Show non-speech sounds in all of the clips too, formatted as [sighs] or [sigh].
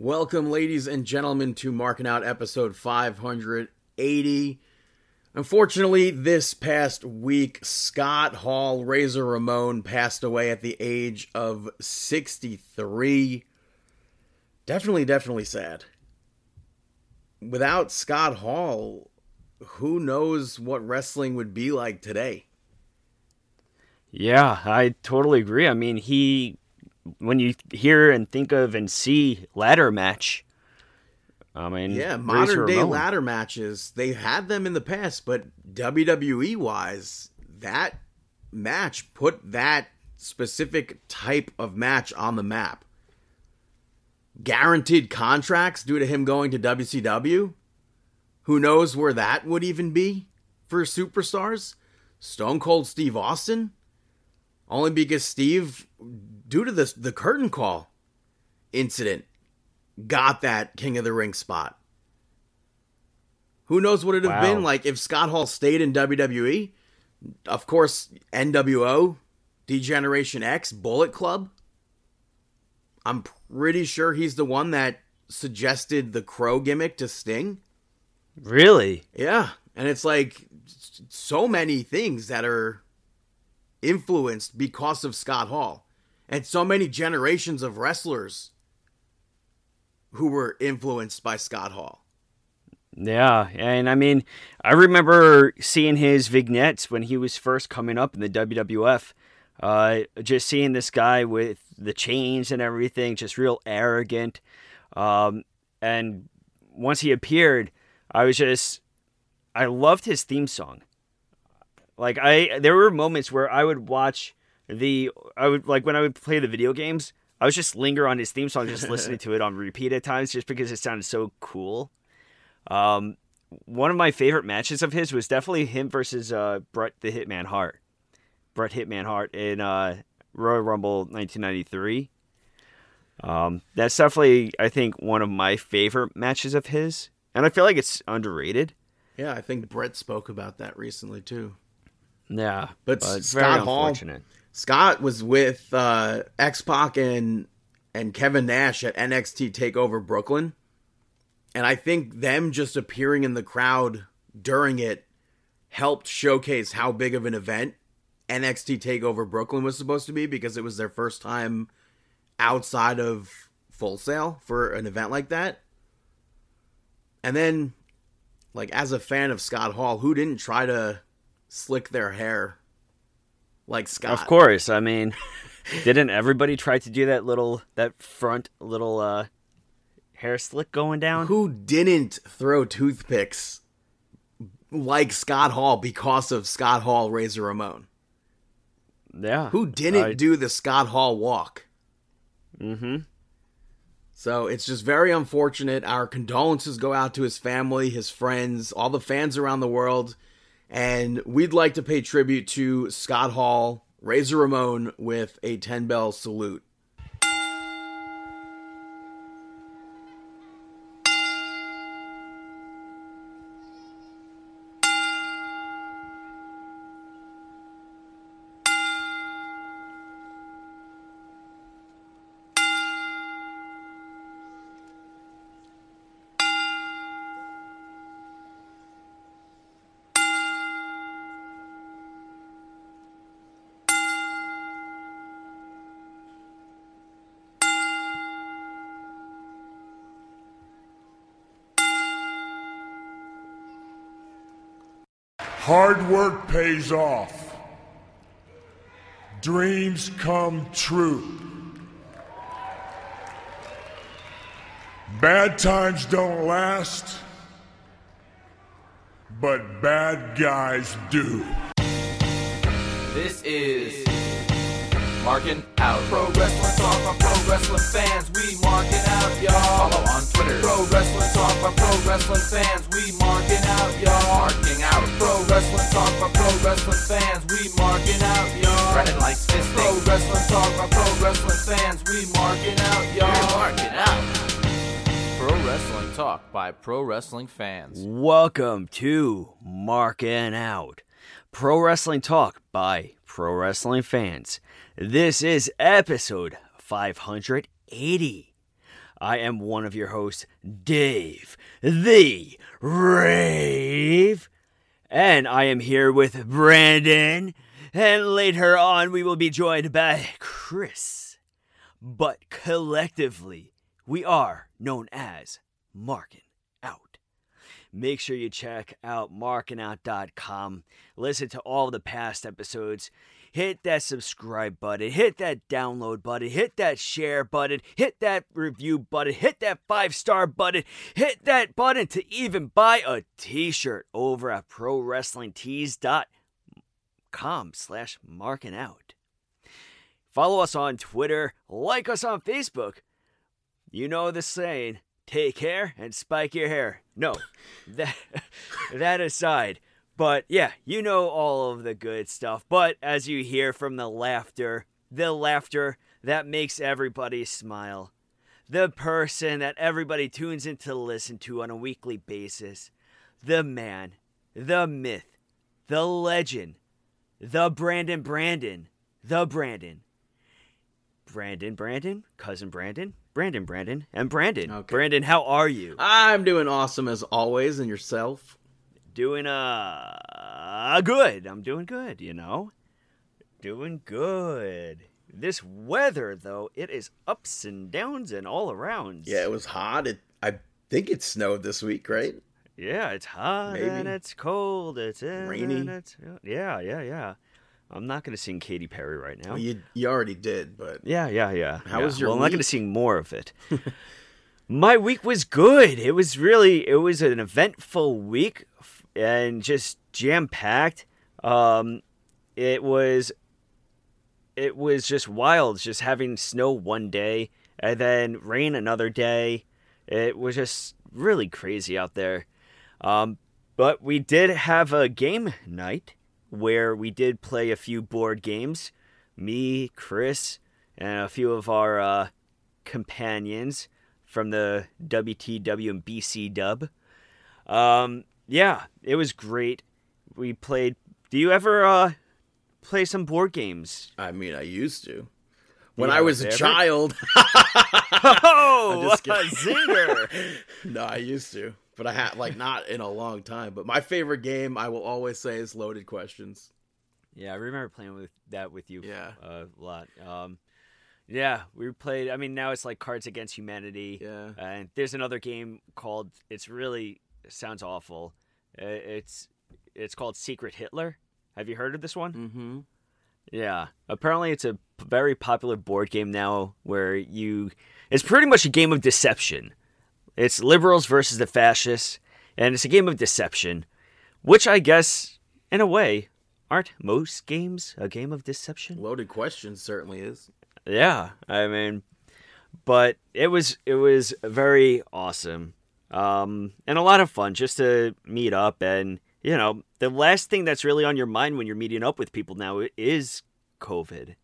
Welcome, ladies and gentlemen, to Marking Out episode 580. Unfortunately, this past week, Scott Hall, Razor Ramon, passed away at the age of 63. Definitely, definitely sad. Without Scott Hall, who knows what wrestling would be like today? Yeah, I totally agree. I mean, he when you hear and think of and see ladder match, I mean, yeah, modern day Ramon. ladder matches, they had them in the past, but WWE wise, that match put that specific type of match on the map. Guaranteed contracts due to him going to WCW. Who knows where that would even be for superstars? Stone Cold Steve Austin? Only because Steve due to this the curtain call incident got that King of the Ring spot. Who knows what it'd have been like if Scott Hall stayed in WWE? Of course, NWO, D-Generation X, Bullet Club. I'm pretty sure he's the one that suggested the crow gimmick to Sting. Really? Yeah. And it's like so many things that are influenced because of Scott Hall and so many generations of wrestlers who were influenced by Scott Hall. Yeah, and I mean, I remember seeing his vignettes when he was first coming up in the WWF. Uh, just seeing this guy with the chains and everything, just real arrogant. Um, and once he appeared, I was just, I loved his theme song. Like I, there were moments where I would watch the I would like when I would play the video games, I was just linger on his theme song, just [laughs] listening to it on repeat at times, just because it sounded so cool. Um, one of my favorite matches of his was definitely him versus uh, Bret the Hitman Hart, Brett Hitman Hart in uh, Royal Rumble 1993. Um, that's definitely I think one of my favorite matches of his, and I feel like it's underrated. Yeah, I think Brett spoke about that recently too. Yeah, but, but Scott Hall, Scott was with uh, X Pac and and Kevin Nash at NXT Takeover Brooklyn, and I think them just appearing in the crowd during it helped showcase how big of an event NXT Takeover Brooklyn was supposed to be because it was their first time outside of Full Sail for an event like that. And then, like as a fan of Scott Hall, who didn't try to slick their hair like Scott. Of course. I mean, didn't everybody try to do that little that front little uh hair slick going down? Who didn't throw toothpicks like Scott Hall because of Scott Hall Razor Ramon? Yeah. Who didn't I... do the Scott Hall walk? Mhm. So it's just very unfortunate. Our condolences go out to his family, his friends, all the fans around the world. And we'd like to pay tribute to Scott Hall, Razor Ramon with a 10 bell salute. Hard work pays off. Dreams come true. Bad times don't last, but bad guys do. This is marking out. Pro wrestling talk by pro wrestling fans. We marking out, y'all. Follow on Twitter. Pro wrestling talk by pro wrestling fans. We marking out, y'all. Marking out. Pro wrestling talk by pro wrestling fans. We marking out, y'all. Brennan likes fisting. Pro wrestling talk by pro wrestling fans. We marking out, y'all. We're marking out. Pro Wrestling Talk by Pro Wrestling Fans. Welcome to Marking Out. Pro Wrestling Talk by Pro Wrestling Fans. This is episode 580. I am one of your hosts, Dave the Rave. And I am here with Brandon. And later on, we will be joined by Chris. But collectively, we are known as Marking Out. Make sure you check out markingout.com. Listen to all the past episodes. Hit that subscribe button, hit that download button, hit that share button, hit that review button, hit that five star button, hit that button to even buy a t shirt over at prowrestlingtees.com slash marking out. Follow us on Twitter, like us on Facebook. You know the saying, take care and spike your hair. No, [laughs] that, that aside. But yeah, you know all of the good stuff. But as you hear from the laughter, the laughter that makes everybody smile, the person that everybody tunes in to listen to on a weekly basis, the man, the myth, the legend, the Brandon Brandon, the Brandon. Brandon Brandon, cousin Brandon, Brandon Brandon, and Brandon. Okay. Brandon, how are you? I'm doing awesome as always, and yourself? Doing uh good. I'm doing good, you know. Doing good. This weather though, it is ups and downs and all around. Yeah, it was hot. It I think it snowed this week, right? Yeah, it's hot and it's cold. It's in Rainy. it's yeah, yeah, yeah. I'm not gonna sing Katy Perry right now. Well, you you already did, but Yeah, yeah, yeah. How yeah. was your Well, I'm not going to sing more of it. [laughs] My week was good. It was really it was an eventful week and just jam packed. Um, it was it was just wild, just having snow one day and then rain another day. It was just really crazy out there. Um, but we did have a game night where we did play a few board games. Me, Chris, and a few of our uh, companions from the WTW and BC dub. Um, yeah, it was great. We played. Do you ever uh, play some board games? I mean, I used to. When Yeah, I was a ever? child, [laughs] Oh, just [laughs] a kidding. zinger! [laughs] no, I used to, but I had like not in a long time. But my favorite game, I will always say, is Loaded Questions. yeah, I remember playing with that with you. Yeah. a lot. Um, yeah, we played. I mean, now it's like Cards Against Humanity. Yeah. And there's another game called. It's really sounds awful. It's it's called Secret Hitler. Have you heard of this one? Mm-hmm. Yeah. Apparently, it's a very popular board game now where you. It's pretty much a game of deception. It's liberals versus the fascists, and it's a game of deception, which I guess, in a way, aren't most games a game of deception? Loaded question certainly is. Yeah, I mean, but it was it was very awesome, um, and a lot of fun just to meet up. And you know, the last thing that's really on your mind when you're meeting up with people now is COVID.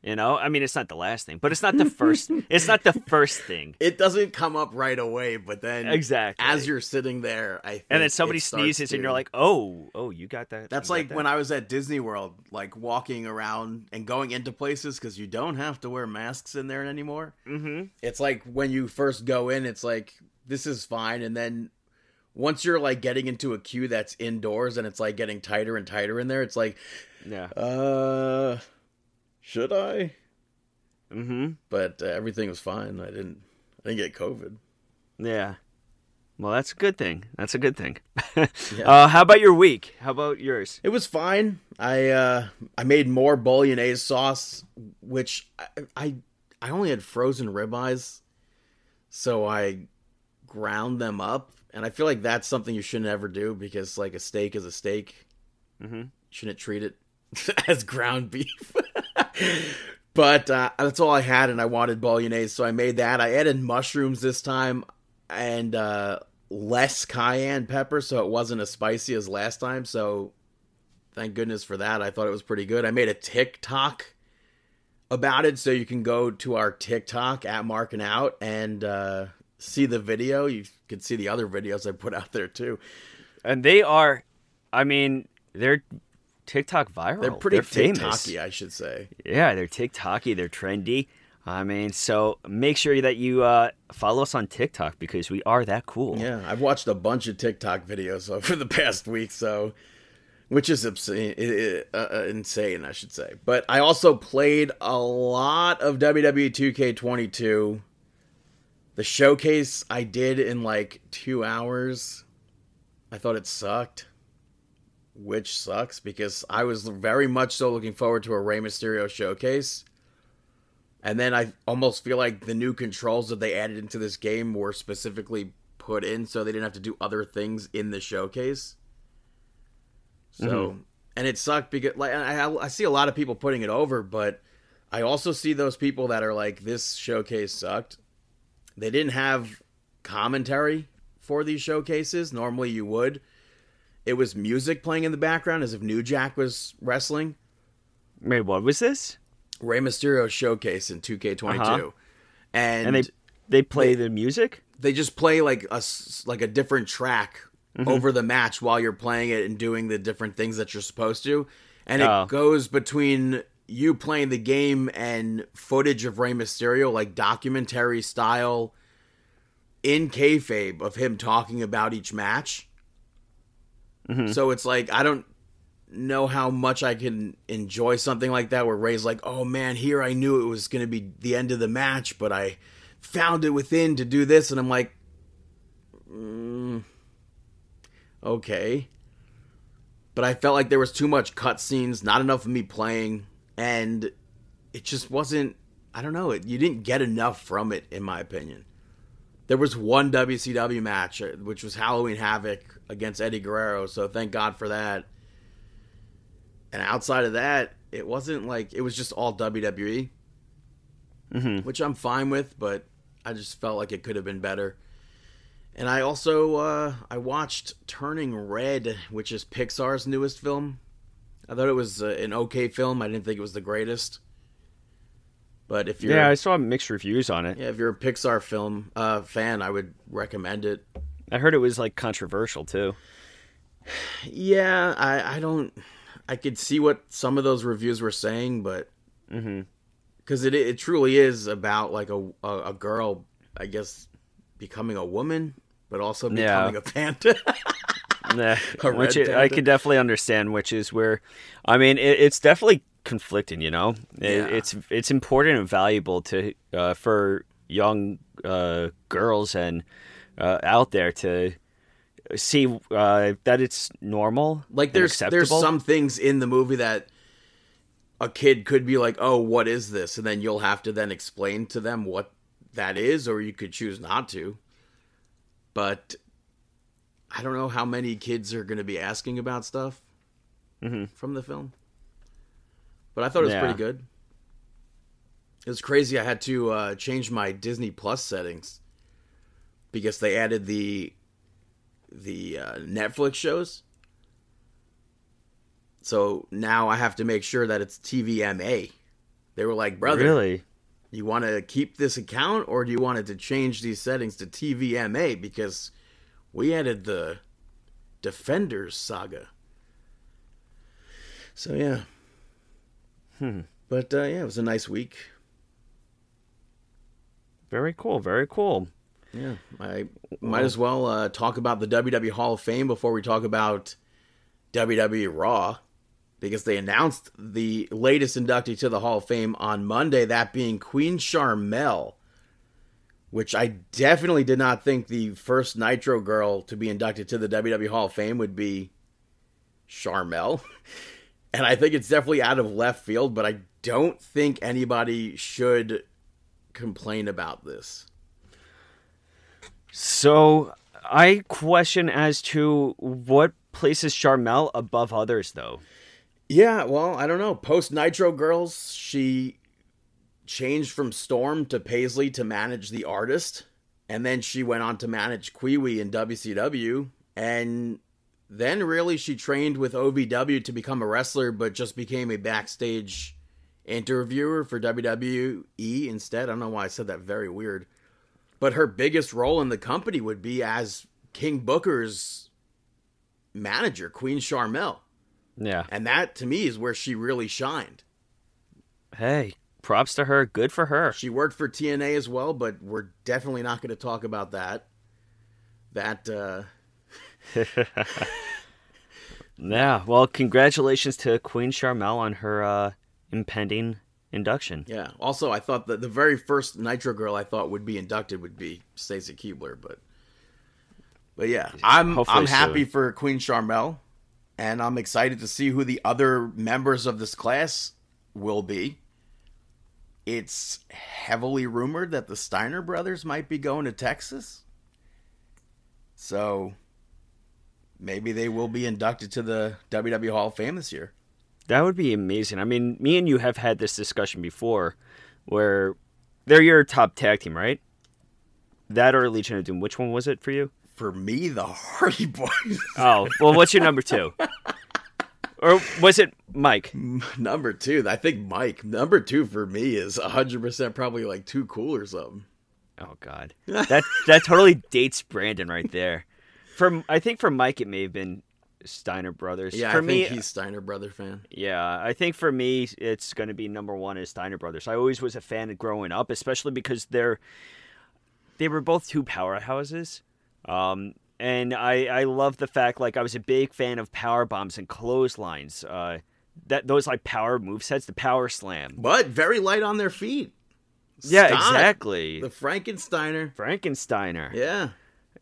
You know, I mean, it's not the last thing, but it's not the first. [laughs] it's not the first thing. It doesn't come up right away, but then Exactly. as you're sitting there, I think And then somebody it starts sneezes, and you're like, "Oh, oh, you got that." That's you like that?" when I was at Disney World, like walking around and going into places because you don't have to wear masks in there anymore. Mhm. It's like when you first go in, it's like this is fine, and then once you're like getting into a queue that's indoors and it's like getting tighter and tighter in there, it's like, Yeah. uh, should I? Mm-hmm. But uh, everything was fine. I didn't, I didn't get COVID. Yeah. Well, that's a good thing. That's a good thing. [laughs] uh, how about your week? How about yours? It was fine. I uh I made more bolognese sauce, which I I, I only had frozen ribeyes, so I ground them up, and I feel like that's something you shouldn't ever do because like a steak is a steak. Mhm. Shouldn't treat it [laughs] as ground beef. [laughs] but uh, that's all I had, and I wanted bolognese, so I made that. I added mushrooms this time, and uh, less cayenne pepper, so it wasn't as spicy as last time. So thank goodness for that. I thought it was pretty good. I made a TikTok about it, so you can go to our TikTok at Marking Out and uh, see the video. You can see the other videos I put out there too. And they are, I mean, they're TikTok viral. They're pretty famous. TikToky, I should say. Yeah, they're TikToky. They're trendy. I mean, so make sure that you uh, follow us on TikTok because we are that cool. Yeah, I've watched a bunch of TikTok videos over [laughs] the past week, so which is insane, uh, uh, insane, I should say. But I also played a lot of WWE 2K22. The showcase I did in like two hours. I thought it sucked, which sucks because I was very much so looking forward to a Rey Mysterio showcase. And then I almost feel like the new controls that they added into this game were specifically put in so they didn't have to do other things in the showcase. So, mm-hmm. and it sucked because like I, I see a lot of people putting it over, but I also see those people that are like, this showcase sucked. They didn't have commentary for these showcases. Normally you would. It was music playing in the background as if New Jack was wrestling. Wait, what was this? Rey Mysterio showcase in 2K22. Uh-huh. And, and they they play they, the music? They just play like a like a different track mm-hmm. over the match while you're playing it and doing the different things that you're supposed to. And it oh. goes between you playing the game and footage of Rey Mysterio, like documentary style, in kayfabe of him talking about each match. Mm-hmm. So it's like I don't know how much I can enjoy something like that where Ray's like, "Oh man, here I knew it was going to be the end of the match, but I found it within to do this," and I'm like, mm, "Okay." But I felt like there was too much cutscenes, not enough of me playing, and it just wasn't. I don't know. It, you didn't get enough from it, in my opinion. There was one WCW match, uh, which was Halloween Havoc against Eddie Guerrero, so thank God for that and outside of that, it wasn't like it was just all WWE, mm-hmm. which I'm fine with, but I just felt like it could have been better. And I also uh, I watched Turning Red, which is Pixar's newest film. I thought it was uh, an okay film. I didn't think it was the greatest. But if you're yeah, I saw mixed reviews on it. Yeah, if you're a Pixar film uh, fan, I would recommend it. I heard it was like controversial too. [sighs] Yeah, I I don't I could see what some of those reviews were saying, but because mm-hmm. it it truly is about like a, a, a girl, I guess, becoming a woman, but also becoming yeah. a panda. [laughs] nah, [laughs] which it, I could definitely understand, which is where, I mean, it, it's definitely conflicting. You know, it, yeah. it's it's important and valuable to uh, for young uh, girls and uh, out there to see uh, that it's normal. Like there's there's some things in the movie that a kid could be like, "Oh, what is this?" and then you'll have to then explain to them what that is, or you could choose not to. But I don't know how many kids are going to be asking about stuff mm-hmm. from the film. But I thought it was yeah. pretty good. It was crazy. I had to uh, change my Disney Plus settings because they added the the uh, Netflix shows. So now I have to make sure that it's TVMA. They were like, brother, really? You want to keep this account or do you want it to change these settings to TVMA? Because we added the Defenders saga. So yeah. Hmm. But uh, yeah, it was a nice week. Very cool. Very cool. Yeah, I might as well uh, talk about the WWE Hall of Fame before we talk about WWE Raw, because they announced the latest inductee to the Hall of Fame on Monday, that being Queen Sharmell, which I definitely did not think the first Nitro girl to be inducted to the WWE Hall of Fame would be Charmel. [laughs] And I think it's definitely out of left field, but I don't think anybody should complain about this. So I question as to what places Charmel above others, though. Yeah, well, I don't know. Post Nitro Girls, she changed from Storm to Paisley to manage the artist, and then she went on to manage Kwee in WCW, and then really she trained with OVW to become a wrestler, but just became a backstage interviewer for WWE instead. I don't know why I said that very weird but her biggest role in the company would be as King Booker's manager, Queen Charmel. Yeah. And that to me is where she really shined. Hey, props to her. Good for her. She worked for TNA as well, but we're definitely not going to talk about that. That uh [laughs] Yeah. Well, congratulations to Queen Charmel on her uh, impending induction. yeah. Also, I thought that the very first Nitro girl I thought would be inducted would be Stacy Keebler, but but yeah, I'm Hopefully I'm happy for Queen Charmel, and I'm excited to see who the other members of this class will be. It's heavily rumored that the Steiner brothers might be going to Texas. So maybe they will be inducted to the WWE Hall of Fame this year. That would be amazing. I mean, me and you have had this discussion before where they're your top tag team, right? That or Legion of Doom. Which one was it for you? For me, the Hardy Boys. Oh, well, what's your number two? [laughs] Or was it Mike? [laughs] Number two, I think Mike. Number two for me is 100% probably like too cool or something. Oh God, that that totally dates Brandon right there. For I think for Mike it may have been Steiner Brothers. Yeah, for I me, think he's Steiner brother fan. Yeah, I think for me, it's going to be number one is Steiner Brothers. I always was a fan of growing up, especially because they're they were both two powerhouses, um, and I I love the fact like I was a big fan of power bombs and clotheslines. Uh, that those like power move sets, the power slam. But very light on their feet. Yeah, exactly. The Frankensteiner. Frankensteiner. Yeah.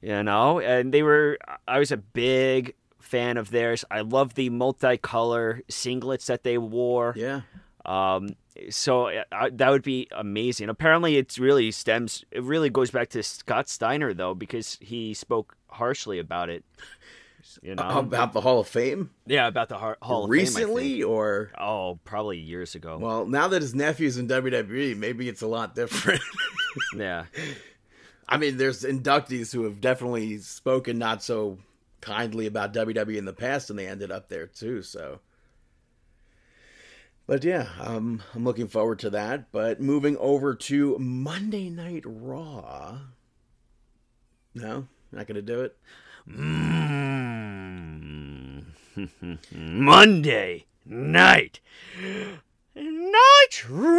you know and they were i was a big fan of theirs i love the multicolor singlets that they wore Yeah. um so I, that would be amazing apparently it really stems it really goes back to scott steiner though because he spoke harshly about it [laughs] you know About the Hall of Fame? yeah about the Har- hall of Fame, Recently or oh probably years ago well, now that his nephew's in WWE, maybe it's a lot different. [laughs] yeah I mean, there's inductees who have definitely spoken not so kindly about WWE in the past, and they ended up there too. So, but yeah, um, I'm looking forward to that. But moving over to Monday Night Raw. No, not gonna do it. Mm. [laughs] Monday night Nitro.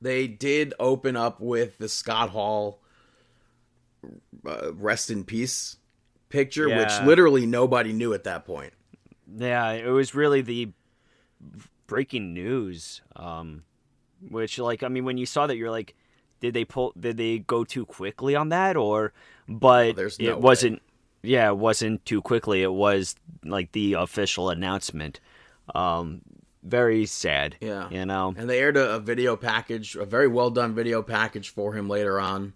They did open up with the Scott Hall uh, "Rest in Peace" picture, Yeah. which literally nobody knew at that point. Yeah, it was really the breaking news. Um, which, like, I mean, when you saw that, you're like, did they pull? Did they go too quickly on that, or? But there's no it way. wasn't. Yeah, it wasn't too quickly. It was like the official announcement. Um, very sad. Yeah. you know. And they aired a, a video package, a very well done video package for him later on.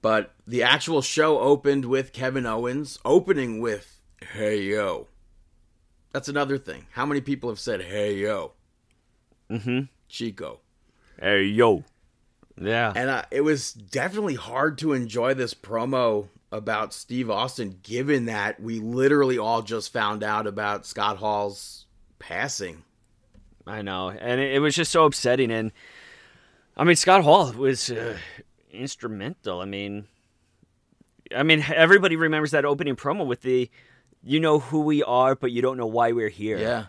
But the actual show opened with Kevin Owens, opening with "Hey Yo." That's another thing. How many people have said "Hey Yo"? Mm-hmm. Chico. Hey yo. Yeah. And uh, it was definitely hard to enjoy this promo about Steve Austin, given that we literally all just found out about Scott Hall's passing. I know, and it, it was just so upsetting. And I mean, Scott Hall was uh, instrumental. I mean, I mean, everybody remembers that opening promo with the, "You know who we are, but you don't know why we're here." Yeah.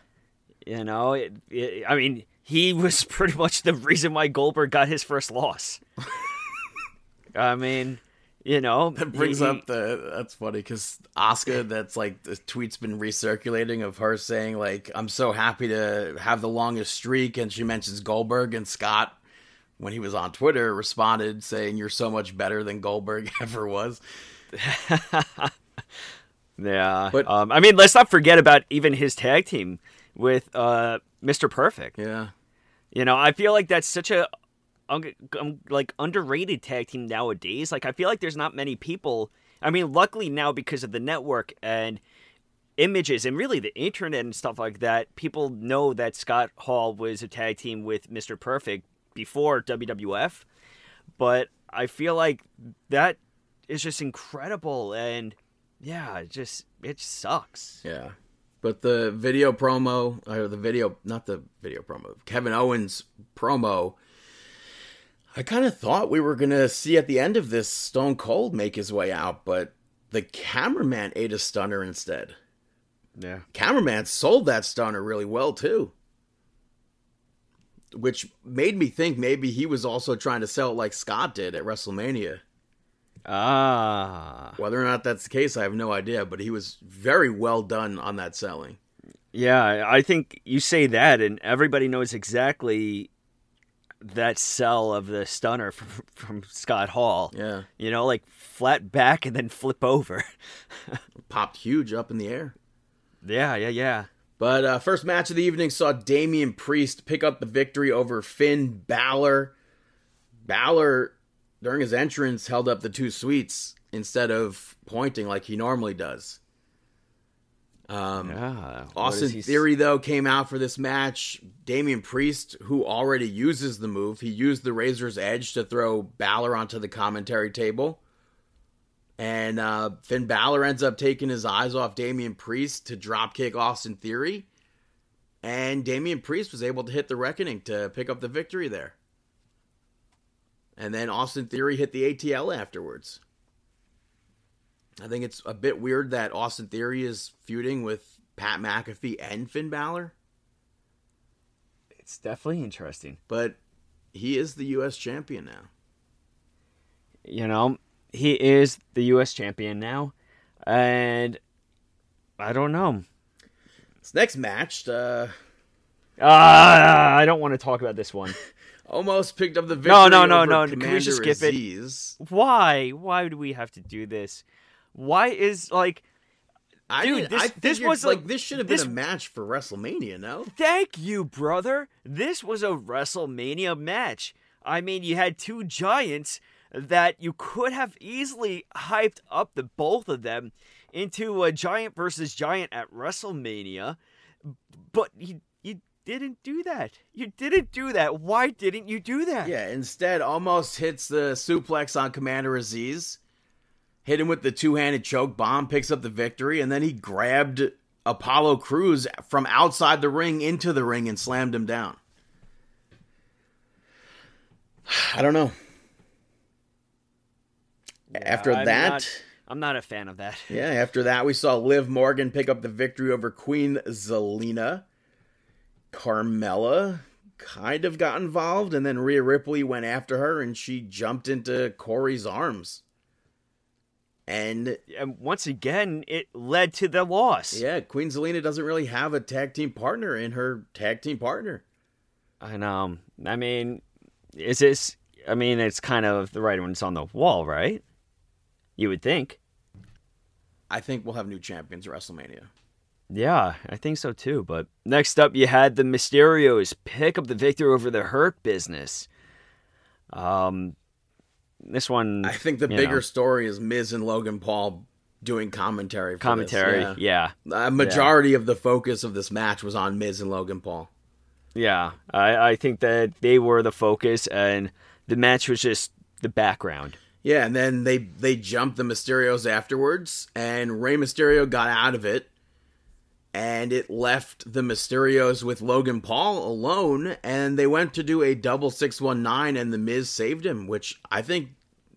you know, it, it, I mean, he [laughs] was pretty much the reason why Goldberg got his first loss. [laughs] I mean, you know, That brings he- up the that's funny because Oscar that's like the tweet's been recirculating of her saying like I'm so happy to have the longest streak and she mentions Goldberg and Scott when he was on Twitter responded saying you're so much better than Goldberg [laughs] ever was. Yeah, But- um, I mean, let's not forget about even his tag team with uh, Mr. Perfect. Yeah. You know, I feel like that's such a um, like underrated tag team nowadays. Like, I feel like there's not many people. I mean, luckily now because of the network and images and really the internet and stuff like that, people know that Scott Hall was a tag team with Mr. Perfect before WWF. But I feel like that is just incredible and yeah, it just it sucks. Yeah. But the video promo, or the video, not the video promo, Kevin Owens promo, I kind of thought we were going to see at the end of this Stone Cold make his way out, but the cameraman ate a stunner instead. Yeah. Cameraman sold that stunner really well, too. which made me think maybe he was also trying to sell it like Scott did at WrestleMania. Ah. Whether or not that's the case, I have no idea, but he was very well done on that selling. Yeah, I think you say that, and everybody knows exactly that sell of the stunner [laughs] from, from Scott Hall. Yeah. You know, like flat back and then flip over. [laughs] Popped huge up in the air. yeah, yeah, yeah. But uh, first match of the evening saw Damian Priest pick up the victory over Finn Balor. Balor, during his entrance, held up the two sweets instead of pointing like he normally does. Um, Yeah. Austin he Theory, though, came out for this match. Damian Priest, who already uses the move, he used the Razor's Edge to throw Balor onto the commentary table. And uh, Finn Balor ends up taking his eyes off Damian Priest to dropkick Austin Theory. And Damian Priest was able to hit the Reckoning to pick up the victory there. And then Austin Theory hit the ATL afterwards. I think it's a bit weird that Austin Theory is feuding with Pat McAfee and Finn Balor, It's definitely interesting. but he is the U.S. champion now. You know, he is the U.S. champion now, and I don't know. This next match, uh, Ah, I don't want to talk about this one. [laughs] almost picked up the victory. No, no, no, over no. Can we Commander just skip it? Why? Why do we have to do this? Why is like I Dude, this- this was a- like this should have this- been a match for WrestleMania. No, Thank you, brother. This was a WrestleMania match. I mean, you had two giants that you could have easily hyped up the both of them into a giant versus giant at WrestleMania, but didn't do that. You didn't do that. Why didn't you do that? yeah. Instead, almost hits the suplex on Commander Aziz. Hit him with the two-handed choke bomb, picks up the victory, and then he grabbed Apollo Cruz from outside the ring into the ring and slammed him down. [sighs] I don't know. After I'm that, not- I'm not a fan of that. yeah, after that, we saw Liv Morgan pick up the victory over Queen Zelina. Carmella kind of got involved, and then Rhea Ripley went after her, and she jumped into Corey's arms. And And once again, it led to the loss. yeah, Queen Zelina doesn't really have a tag team partner in her tag team partner. And um, I mean, is this? I mean, it's kind of the right one's on the wall, right? You would think. I think we'll have new champions at WrestleMania. Yeah, I think so too. But next up, you had the Mysterios pick up the victory over the Hurt Business. Um, this one, I think the bigger know, story is Miz and Logan Paul doing commentary. For commentary. This. yeah. A majority of the focus of this match was on Miz and Logan Paul. Yeah, I, I think that they were the focus, and the match was just the background. Yeah, and then they they jumped the Mysterios afterwards, and Rey Mysterio got out of it, and it left the Mysterios with Logan Paul alone, and they went to do a double six one nine, and the Miz saved him, which I think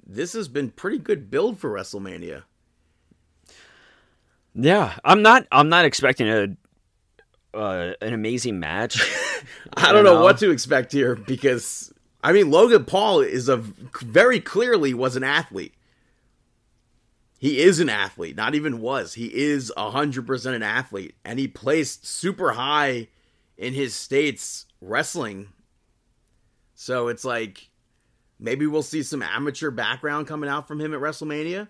this has been pretty good build for WrestleMania. Yeah, I'm not. I'm not expecting a uh, an amazing match. [laughs] I don't know know. what to expect here because I mean Logan Paul is a very clearly was an athlete. He is an athlete, not even was. He is 100% an athlete and he placed super high in his states wrestling. So it's like maybe we'll see some amateur background coming out from him at WrestleMania.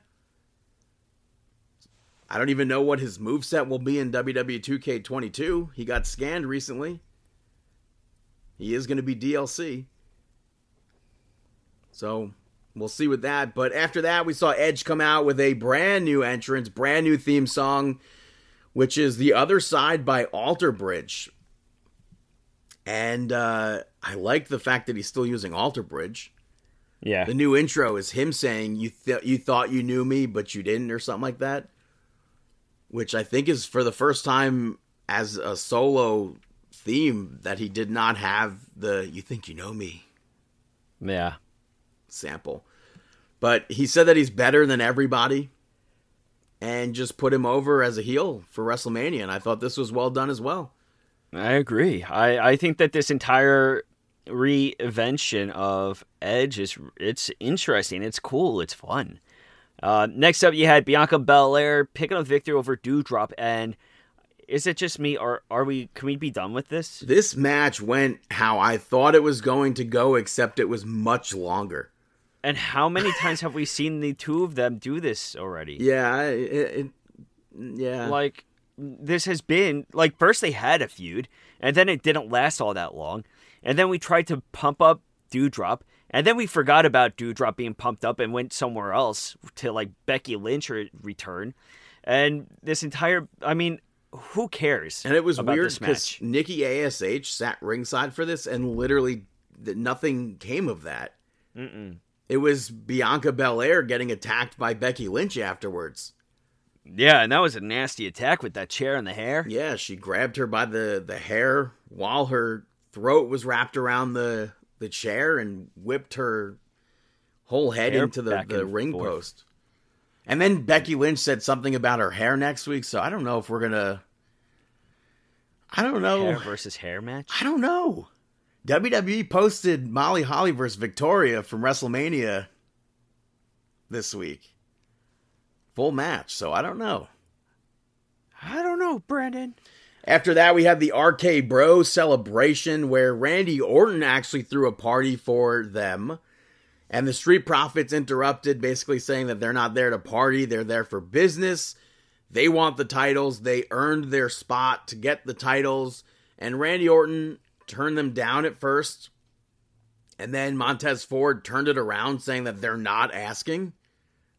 I don't even know what his move set will be in WWE 2K22. He got scanned recently. He is going to be DLC. So we'll see with that. But after that, we saw Edge come out with a brand new entrance, brand new theme song, which is The Other Side by Alter Bridge. And uh, I like the fact that he's still using Alter Bridge. yeah, The new intro is him saying, "You th- you thought you knew me, but you didn't," or something like that. Which I think is for the first time as a solo theme that he did not have the "You think you know me" yeah. Sample. But he said that he's better than everybody, and just put him over as a heel for WrestleMania. And I thought this was well done as well. I agree. I, I think that this entire reinvention of Edge is it's interesting. It's cool. It's fun. Uh, next up, you had Bianca Belair picking up victory over Doudrop, and is it just me, or are we? Can we be done with this? This match went how I thought it was going to go, except it was much longer. And how many times have we seen the two of them do this already? Yeah, it, it yeah. Like this has been like first they had a feud, and then it didn't last all that long, and then we tried to pump up Doudrop, and then we forgot about Doudrop being pumped up and went somewhere else to like Becky Lynch re- return, and this entire I mean, who cares? and it was weird because? Nikki Ash sat ringside for this, and literally nothing came of that. Mm-mm. It was Bianca Belair getting attacked by Becky Lynch afterwards. Yeah, and that was a nasty attack with that chair and the hair. Yeah, she grabbed her by the the hair while her throat was wrapped around the the chair and whipped her whole head Hair into the, the ring forth. post. And then Becky Lynch said something about her hair next week, so I don't know if we're gonna. I don't know. Hair versus hair match. I don't know. WWE posted Molly Holly versus Victoria from WrestleMania this week. Full match, so I don't know. I don't know, Brandon. After that, we had the RK Bro celebration where Randy Orton actually threw a party for them. And the Street Profits interrupted, basically saying that they're not there to party, they're there for business. They want the titles, they earned their spot to get the titles. And Randy Orton turned them down at first. And then Montez Ford turned it around, saying that they're not asking,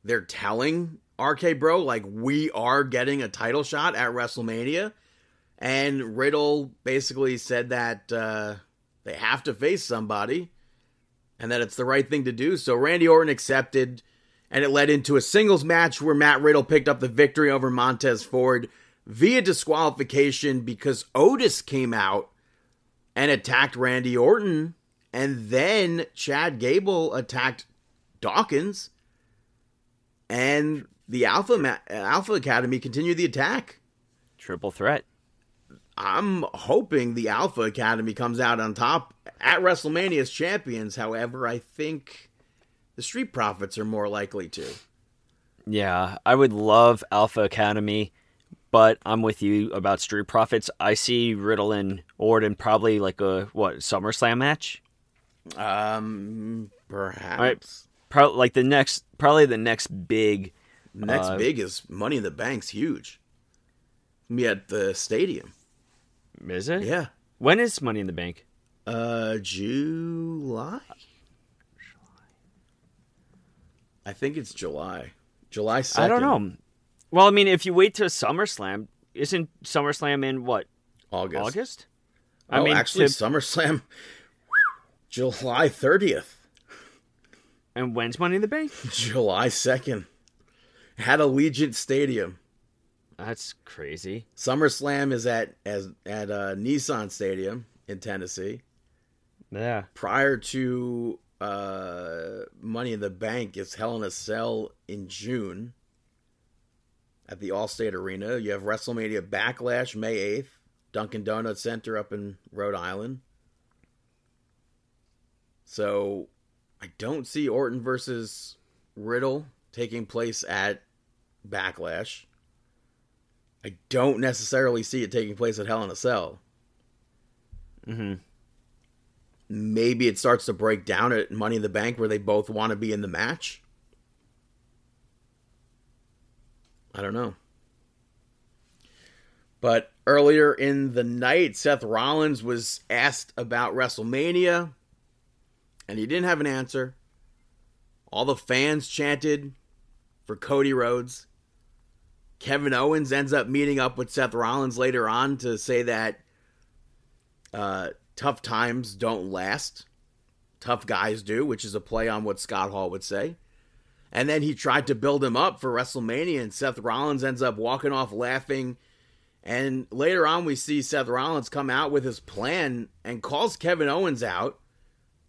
they're telling RK Bro, like, we are getting a title shot at WrestleMania. And Riddle basically said that uh, they have to face somebody and that it's the right thing to do. So Randy Orton accepted, and it led into a singles match where Matt Riddle picked up the victory over Montez Ford via disqualification because Otis came out and attacked Randy Orton, and then Chad Gable attacked Dawkins, and the Alpha Ma- Alpha Academy continued the attack. Triple threat. I'm hoping the Alpha Academy comes out on top at WrestleMania as champions. However, I think the Street Profits are more likely to. Yeah, I would love Alpha Academy, but I'm with you about Street Profits. I see Riddle and Orton probably like a what SummerSlam match, Um, perhaps. right. like the next, probably the next big. Next Uh, big is Money in the Bank's huge. Be at the stadium. Is it? Yeah. When is Money in the Bank? Uh, July. July. I think it's July. July 2nd. I don't know. Well, I mean, if you wait to SummerSlam, isn't SummerSlam in what August. August? Oh, I mean, actually, to- SummerSlam, [laughs] July 30th. and when's Money in the Bank? [laughs] July 2nd. At Allegiant Stadium. That's crazy. SummerSlam is at as at uh, Nissan Stadium in Tennessee. Yeah. Prior to uh, Money in the Bank, it's Hell in a Cell in June at the Allstate Arena. You have WrestleMania Backlash May 8th, Dunkin' Donuts Center up in Rhode Island. So I don't see Orton versus Riddle taking place at Backlash. I don't necessarily see it taking place at Hell in a Cell. Mm-hmm. Maybe it starts to break down at Money in the Bank where they both want to be in the match. I don't know. But earlier in the night, Seth Rollins was asked about WrestleMania, and he didn't have an answer. All the fans chanted for Cody Rhodes. Kevin Owens ends up meeting up with Seth Rollins later on to say that uh, tough times don't last. Tough guys do, which is a play on what Scott Hall would say. And then he tried to build him up for WrestleMania, and Seth Rollins ends up walking off laughing. And later on, we see Seth Rollins come out with his plan and calls Kevin Owens out,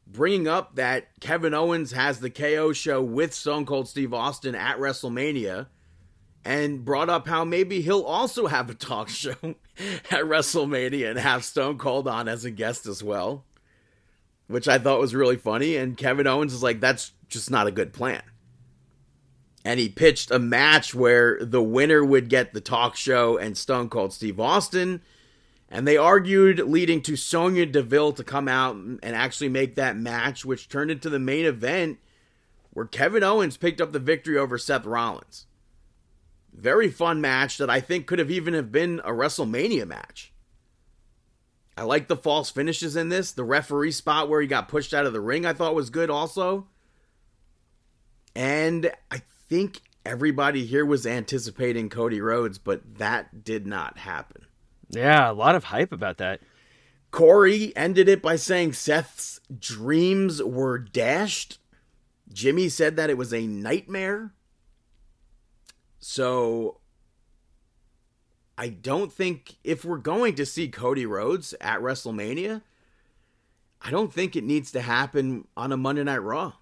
bringing up that Kevin Owens has the KO show with Stone Cold Steve Austin at WrestleMania, and brought up how maybe he'll also have a talk [laughs] show at WrestleMania and have Stone Cold on as a guest as well. which I thought was really funny. And Kevin Owens is like, that's just not a good plan. And he pitched a match where the winner would get the talk show and Stone Cold Steve Austin. And they argued, leading to Sonya Deville to come out and actually make that match, which turned into the main event where Kevin Owens picked up the victory over Seth Rollins. Very fun match that I think could have even have been a WrestleMania match. I like the false finishes in this. The referee spot where he got pushed out of the ring I thought was good also. And I think everybody here was anticipating Cody Rhodes, but that did not happen. Yeah, a lot of hype about that. Corey ended it by saying Seth's dreams were dashed. Jimmy said that it was a nightmare. So I don't think if we're going to see Cody Rhodes at WrestleMania, I don't think it needs to happen on a Monday Night Raw.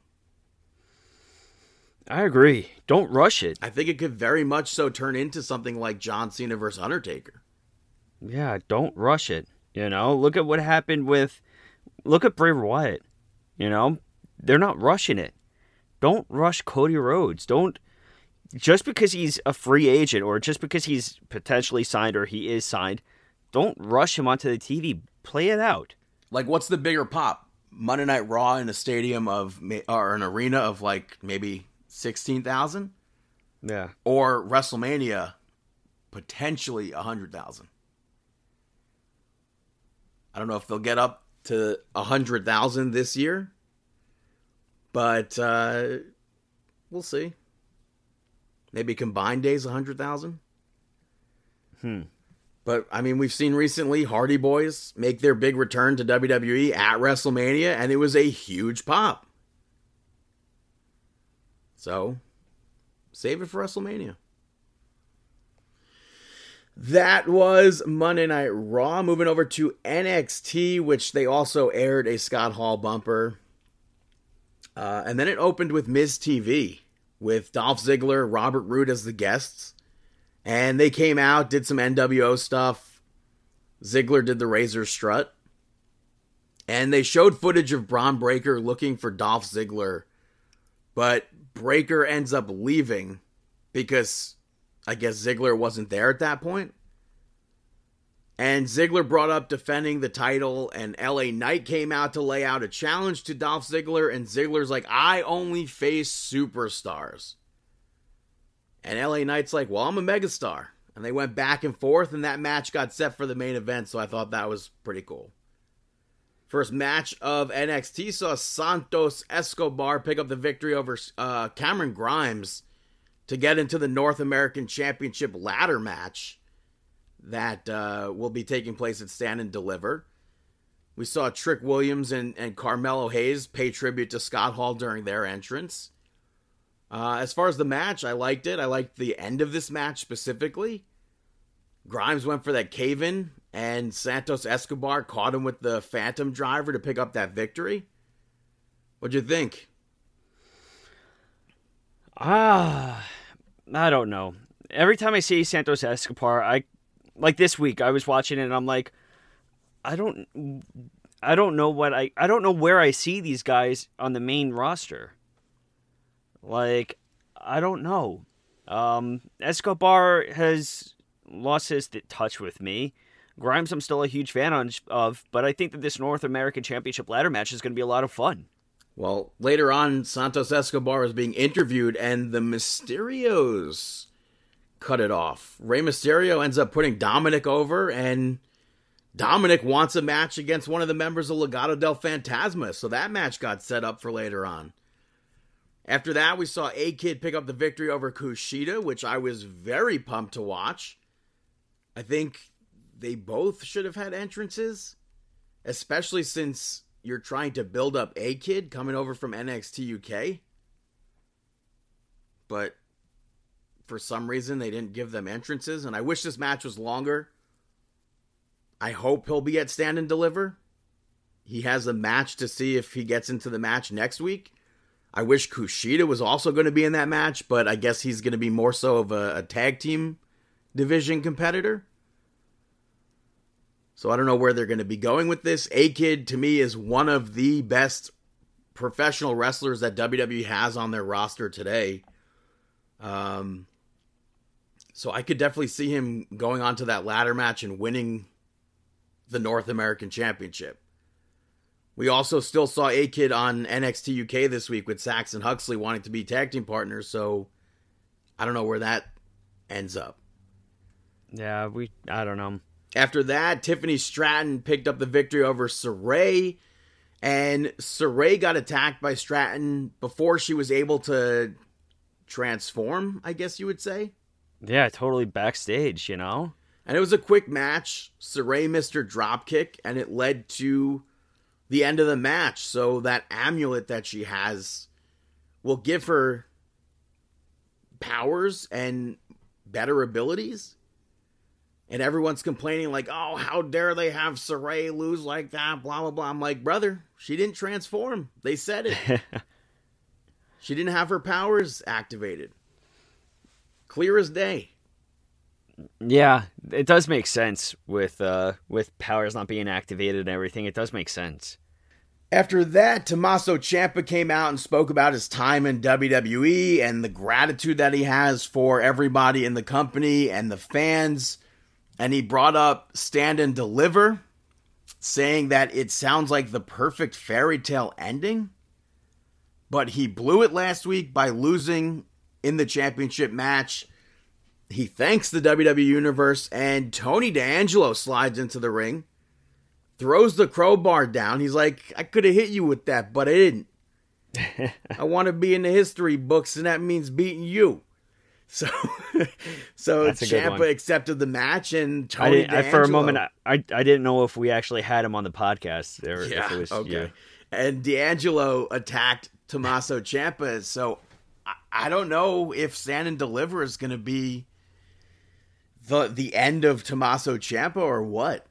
I agree. Don't rush it. I think it could very much so turn into something like John Cena versus Undertaker. Yeah, don't rush it. You know, look at what happened with look at Bray Wyatt. You know, they're not rushing it. Don't rush Cody Rhodes. Don't just because he's a free agent or just because he's potentially signed or he is signed, don't rush him onto the TV. Play it out. Like, what's the bigger pop? Monday Night Raw in a stadium of or an arena of like maybe sixteen thousand, Yeah. or WrestleMania potentially a hundred thousand. I don't know if they'll get up to a hundred thousand this year, but uh, we'll see. Maybe combined days a hundred thousand. Hmm. But I mean, we've seen recently Hardy Boys make their big return to WWE at WrestleMania, and it was a huge pop. So, save it for WrestleMania. That was Monday Night Raw. Moving over to NXT, which they also aired a Scott Hall bumper. Uh, and then it opened with Miz TV with Dolph Ziggler, Robert Roode as the guests. And they came out, did some NWO stuff. Ziggler did the Razor Strut. And they showed footage of Bron Breakker looking for Dolph Ziggler. But Breakker ends up leaving because I guess Ziggler wasn't there at that point. And Ziggler brought up defending the title, and LA Knight came out to lay out a challenge to Dolph Ziggler, and Ziggler's like, I only face superstars. And LA Knight's like, Well, I'm a megastar. And they went back and forth, and that match got set for the main event, so I thought that was pretty cool. First match of NXT saw Santos Escobar pick up the victory over uh, Cameron Grimes to get into the North American Championship ladder match that uh, will be taking place at Stand and Deliver. We saw Trick Williams and, and Carmelo Hayes pay tribute to Scott Hall during their entrance. Uh, as far as the match, I liked it. I liked the end of this match specifically. Grimes went for that cave in, and Santos Escobar caught him with the Phantom Driver to pick up that victory. What'd you think? Ah, I don't know. Every time I see Santos Escobar, I like this week I was watching it and I'm like, I don't, I don't know what I, I don't know where I see these guys on the main roster. Like, I don't know. Um, Escobar has lost his touch with me. Grimes, I'm still a huge fan of, but I think that this North American Championship ladder match is going to be a lot of fun. Well, later on, Santos Escobar is being interviewed, and the Mysterios cut it off. Rey Mysterio ends up putting Dominic over, and Dominic wants a match against one of the members of Legado del Fantasma, so that match got set up for later on. After that, we saw A Kid pick up the victory over Kushida, which I was very pumped to watch. I think they both should have had entrances, especially since you're trying to build up A Kid coming over from NXT UK. But for some reason, they didn't give them entrances, and I wish this match was longer. I hope he'll be at Stand and Deliver. He has a match to see if he gets into the match next week. I wish Kushida was also going to be in that match, but I guess he's going to be more so of a, a tag team division competitor. So I don't know where they're going to be going with this. A Kid to me is one of the best professional wrestlers that WWE has on their roster today. Um, so I could definitely see him going on to that ladder match and winning the North American Championship. We also still saw A Kid on NXT UK this week with Saxon Huxley wanting to be tag team partners, so I don't know where that ends up. Yeah, we. I don't know. After that, Tiffany Stratton picked up the victory over Sarray, and Sarray got attacked by Stratton before she was able to transform, I guess you would say. Yeah, totally backstage, you know? And it was a quick match. Sarray missed her drop kick, and it led to the end of the match. So that amulet that she has will give her powers and better abilities. And everyone's complaining, like, oh, how dare they have Sarray lose like that, blah, blah, blah. I'm like, brother, she didn't transform. They said it. [laughs] she didn't have her powers activated. Clear as day. Yeah, it does make sense with uh with powers not being activated and everything. It does make sense. After that, Tommaso Ciampa came out and spoke about his time in WWE and the gratitude that he has for everybody in the company and the fans. And he brought up Stand and Deliver, saying that it sounds like the perfect fairy tale ending. But he blew it last week by losing in the championship match. He thanks the WWE Universe, and Tony D'Angelo slides into the ring, throws the crowbar down. He's like, I could have hit you with that, but I didn't. [laughs] I want to be in the history books, and that means beating you. So, [laughs] so That's a good Ciampa accepted the match, and Tony I, for a moment, I, I I didn't know if we actually had him on the podcast or Yeah, if it was okay. you. And D'Angelo attacked Tommaso [laughs] Ciampa, so I, I don't know if Stand and Deliver is going to be the the end of Tommaso Ciampa or what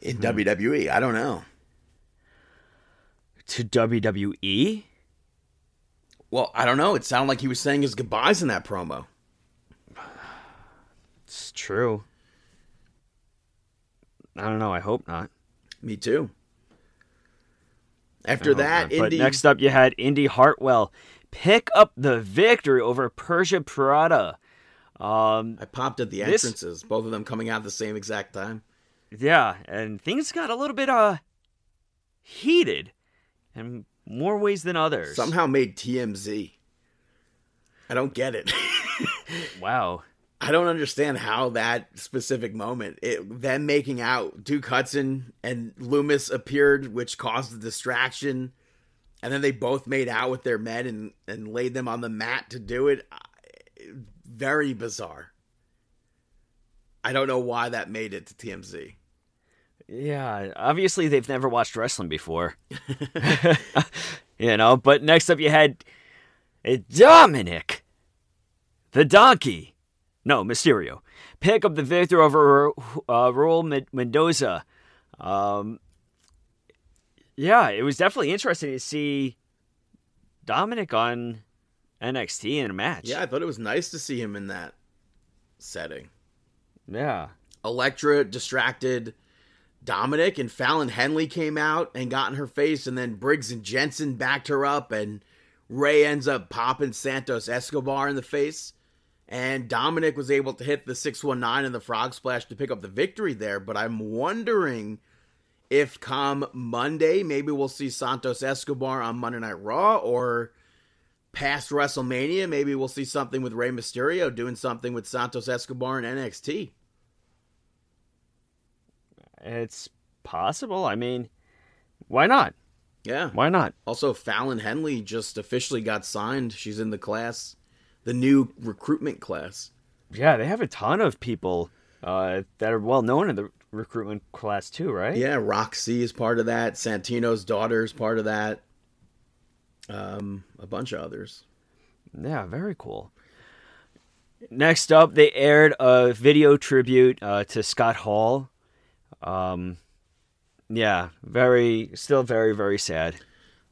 in Hmm. WWE. I don't know. To WWE? Well, I don't know. It sounded like he was saying his goodbyes in that promo. It's true. I don't know. I hope not. Me too. After that, Indy next up, you had Indy Hartwell pick up the victory over Persia Prada. Um, I popped at the This- entrances, both of them coming out at the same exact time. yeah, and things got a little bit uh heated, in more ways than others. Somehow made TMZ. I don't get it. [laughs] Wow. I don't understand how that specific moment, it, them making out, Duke Hudson and Lumis appeared, which caused the distraction, and then they both made out with their men and, and laid them on the mat to do it. Very bizarre. I don't know why that made it to TMZ. Yeah, obviously they've never watched wrestling before. [laughs] [laughs] you know, but next up you had uh, Dominic, the donkey. No, Mysterio. Pick up the victory over uh, Raul Mendoza. Um, yeah, it was definitely interesting to see Dominic on NXT in a match. Yeah, I thought it was nice to see him in that setting. Yeah. Elektra distracted Dominic, and Fallon Henley came out and got in her face, and then Briggs and Jensen backed her up, and Rey ends up popping Santos Escobar in the face. And Dominic was able to hit the 619 and the frog splash to pick up the victory there. But I'm wondering if come Monday, maybe we'll see Santos Escobar on Monday Night Raw or past WrestleMania, maybe we'll see something with Rey Mysterio doing something with Santos Escobar in NXT. It's possible. I mean, why not? Yeah. Why not? Also, Fallon Henley just officially got signed. She's in the class, the new recruitment class. Yeah, they have a ton of people uh, that are well known in the recruitment class too, right? Yeah, Roxy is part of that. Santino's daughter is part of that. Um, a bunch of others. Yeah, very cool. Next up, they aired a video tribute uh, to Scott Hall. Um, yeah, very, still very, very sad.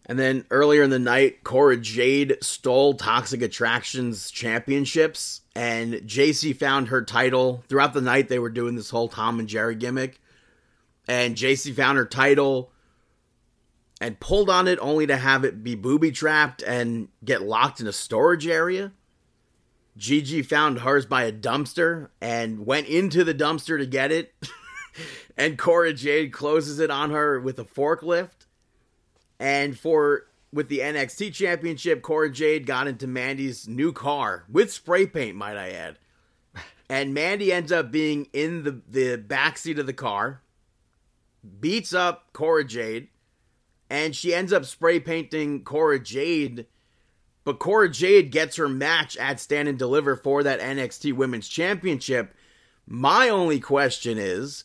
And then earlier in the night, Cora Jade stole Toxic Attractions championships, and Jacy found her title. Throughout the night, they were doing this whole Tom and Jerry gimmick. And Jacy found her title and pulled on it only to have it be booby trapped and get locked in a storage area. Gigi found hers by a dumpster and went into the dumpster to get it. [laughs] [laughs] and Cora Jade closes it on her with a forklift. And for with the NXT Championship, Cora Jade got into Mandy's new car with spray paint, might I add. And Mandy ends up being in the the back seat of the car, beats up Cora Jade, and she ends up spray painting Cora Jade. But Cora Jade gets her match at Stand and Deliver for that NXT Women's Championship. My only question is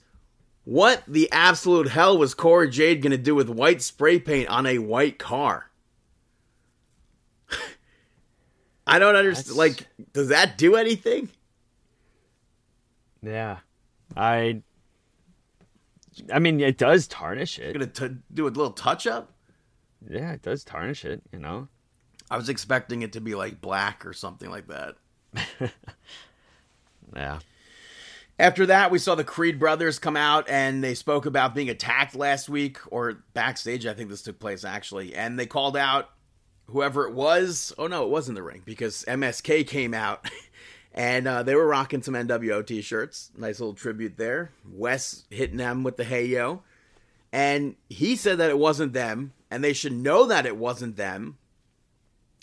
what the absolute hell was Cora Jade going to do with white spray paint on a white car? [laughs] I don't understand. That's- Like, does that do anything? Yeah. I I mean, it does tarnish it. Going to do a little touch up? Yeah, it does tarnish it, you know. I was expecting it to be like black or something like that. [laughs] Yeah. After that, we saw the Creed brothers come out and they spoke about being attacked last week or backstage. I think this took place actually. And they called out whoever it was. Oh, no, it was in the ring because MSK came out [laughs] and uh, they were rocking some NWO t shirts. Nice little tribute there. Wes hitting them with the hey yo. And he said that it wasn't them and they should know that it wasn't them.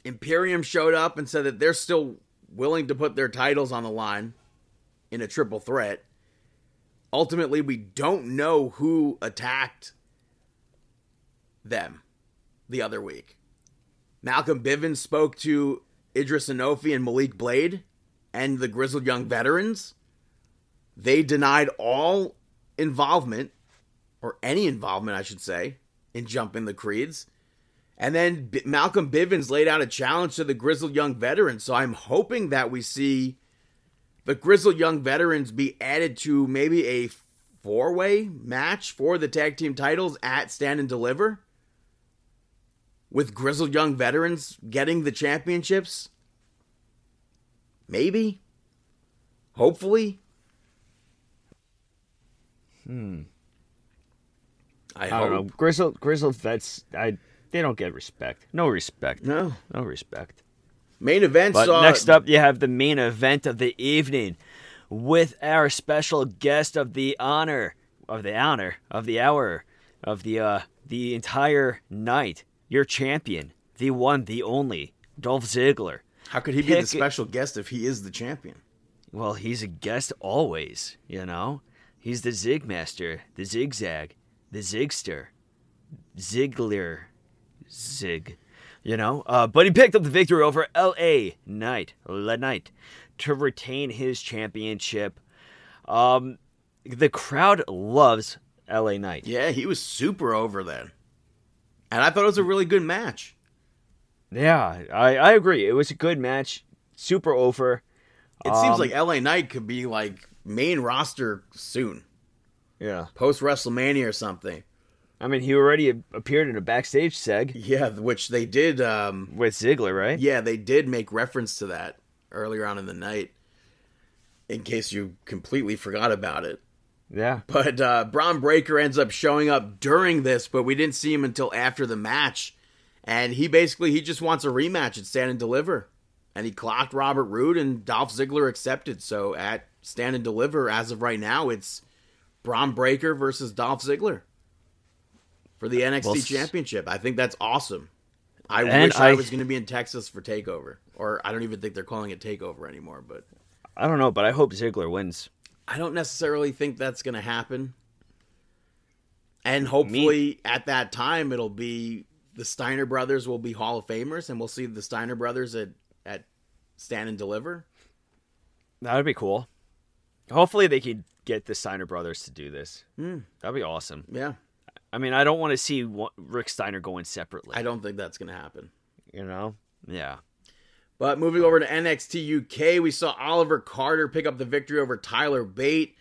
Imperium showed up and said that they're still willing to put their titles on the line in a triple threat. Ultimately, we don't know who attacked them the other week. Malcolm Bivens spoke to Edris Enofe and Malik Blade and the Grizzled Young Veterans. They denied all involvement, or any involvement, I should say, in jumping the creeds. And then B- Malcolm Bivens laid out a challenge to the Grizzled Young Veterans. So I'm hoping that we see the Grizzled Young Veterans be added to maybe a four way match for the tag team titles at Stand and Deliver. With Grizzled Young Veterans getting the championships. Maybe. Hopefully. Hmm. I, I hope. don't know. Grizzled Grizzled vets I they don't get respect. No respect. No. No respect. Main event But next up, you have the main event of the evening with our special guest of the honor, of the honor, of the hour, of the uh, the entire night. Your champion, the one, the only, Dolph Ziggler. How could he be the special guest if he is the champion? Well, he's a guest always, you know? He's the Zigmaster, the Zigzag, the Zigster, Ziggler, Zig, you know? Uh, but he picked up the victory over L.A. Knight, Knight, to retain his championship. Um, the crowd loves L.A. Knight. Yeah, he was super over then. And I thought it was a really good match. Yeah, I, I agree. It was a good match, super over. It seems Um, like LA Knight could be like main roster soon, Yeah. post WrestleMania or something. I mean, he already appeared in a backstage seg Yeah, which they did. Um, with Ziggler, right? yeah, they did make reference to that earlier on in the night. In case you completely forgot about it, Yeah. but uh, Bron Breakker ends up showing up during this, but we didn't see him until after the match, and he basically he just wants a rematch at Stand and Deliver, and he clocked Robert Roode, and Dolph Ziggler accepted. So at Stand and Deliver, as of right now, it's Bron Breakker versus Dolph Ziggler for the NXT Well, Championship. I think that's awesome. I wish I, I- was going to be in Texas for Takeover, or I don't even think they're calling it Takeover anymore. But I don't know, but I hope Ziggler wins. I don't necessarily think that's going to happen. And hopefully, at that time, it'll be the Steiner brothers will be Hall of Famers, and we'll see the Steiner brothers at at Stand and Deliver. That would be cool. Hopefully, they could get the Steiner brothers to do this. Hmm. That'd be awesome. Yeah, I mean, I don't want to see Rick Steiner going separately. I don't think that's going to happen. You know? Yeah. But moving over to NXT UK, we saw Oliver Carter pick up the victory over Tyler Bate,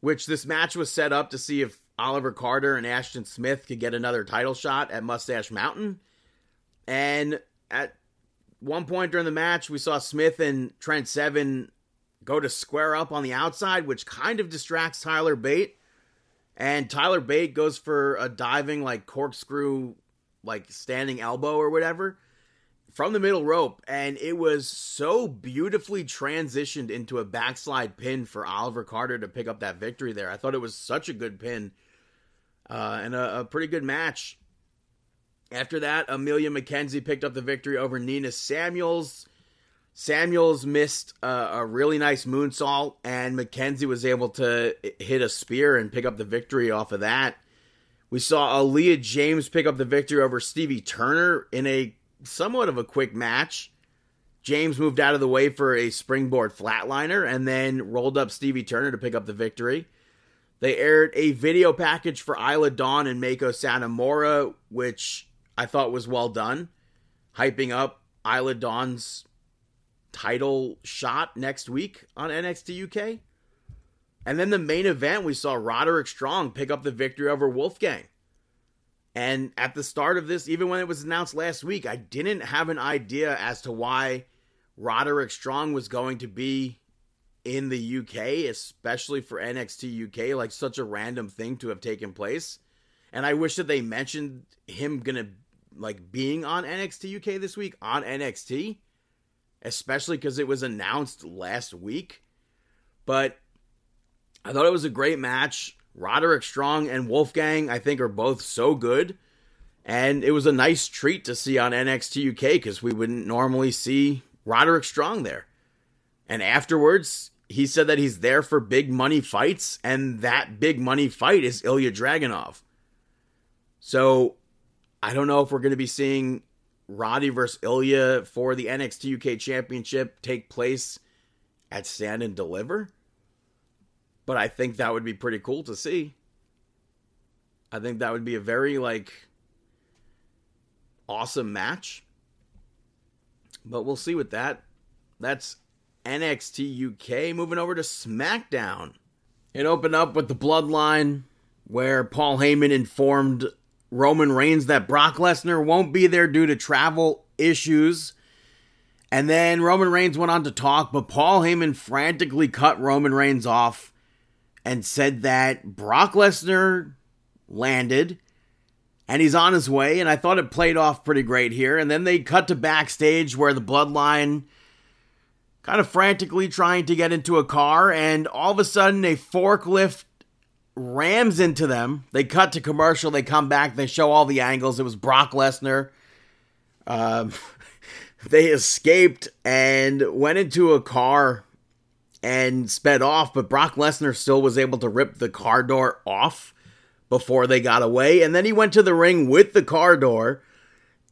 which this match was set up to see if Oliver Carter and Ashton Smith could get another title shot at Mustache Mountain. And at one point during the match, we saw Smith and Trent Seven go to square up on the outside, which kind of distracts Tyler Bate. And Tyler Bate goes for a diving, like corkscrew, like standing elbow or whatever from the middle rope. And it was so beautifully transitioned into a backslide pin for Oliver Carter to pick up that victory there. I thought it was such a good pin uh, and a, a pretty good match. After that, Emilia McKenzie picked up the victory over Nina Samuels. Samuels missed a really nice moonsault, and McKenzie was able to hit a spear and pick up the victory off of that. We saw Aaliyah James pick up the victory over Stevie Turner in a somewhat of a quick match. James moved out of the way for a springboard flatliner and then rolled up Stevie Turner to pick up the victory. They aired a video package for Isla Dawn and Meiko Satomura, which I thought was well done, hyping up Isla Dawn's title shot next week on NXT UK. And then the main event, we saw Roderick Strong pick up the victory over Wolfgang. And at the start of this, even when it was announced last week, I didn't have an idea as to why Roderick Strong was going to be in the UK, especially for NXT UK, like such a random thing to have taken place. And I wish that they mentioned him gonna like being on NXT UK this week on NXT, especially because it was announced last week. But I thought it was a great match. Roderick Strong and Wolfgang, I think, are both so good. And it was a nice treat to see on NXT UK because we wouldn't normally see Roderick Strong there. And afterwards, he said that he's there for big money fights, and that big money fight is Ilya Dragunov. So I don't know if we're going to be seeing Roddy versus Ilya for the NXT UK Championship take place at Stand and Deliver. But I think that would be pretty cool to see. I think that would be a very like awesome match. But we'll see with that. That's NXT UK. Moving over to SmackDown. It opened up with the Bloodline, where Paul Heyman informed Roman Reigns that Brock Lesnar won't be there due to travel issues. And then Roman Reigns went on to talk, but Paul Heyman frantically cut Roman Reigns off and said that Brock Lesnar landed and he's on his way. And I thought it played off pretty great here. And then they cut to backstage where the bloodline kind of frantically trying to get into a car, and all of a sudden a forklift rams into them. They cut to commercial, they come back, they show all the angles. It was Brock Lesnar. Um, [laughs] they escaped and went into a car and sped off, but Brock Lesnar still was able to rip the car door off before they got away. And then he went to the ring with the car door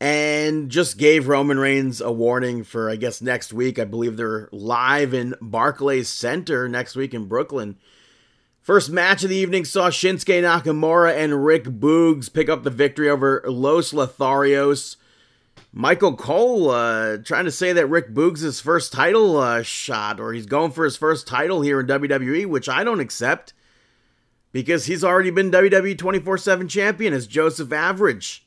and just gave Roman Reigns a warning for, I guess, next week. I believe they're live in Barclays Center next week in Brooklyn. First match of the evening saw Shinsuke Nakamura and Rick Boogs pick up the victory over Los Lotharios. Michael Cole uh, trying to say that Rick Boogs' first title uh, shot, or he's going for his first title here in WWE, which I don't accept because he's already been WWE 24 7 champion as Joseph Average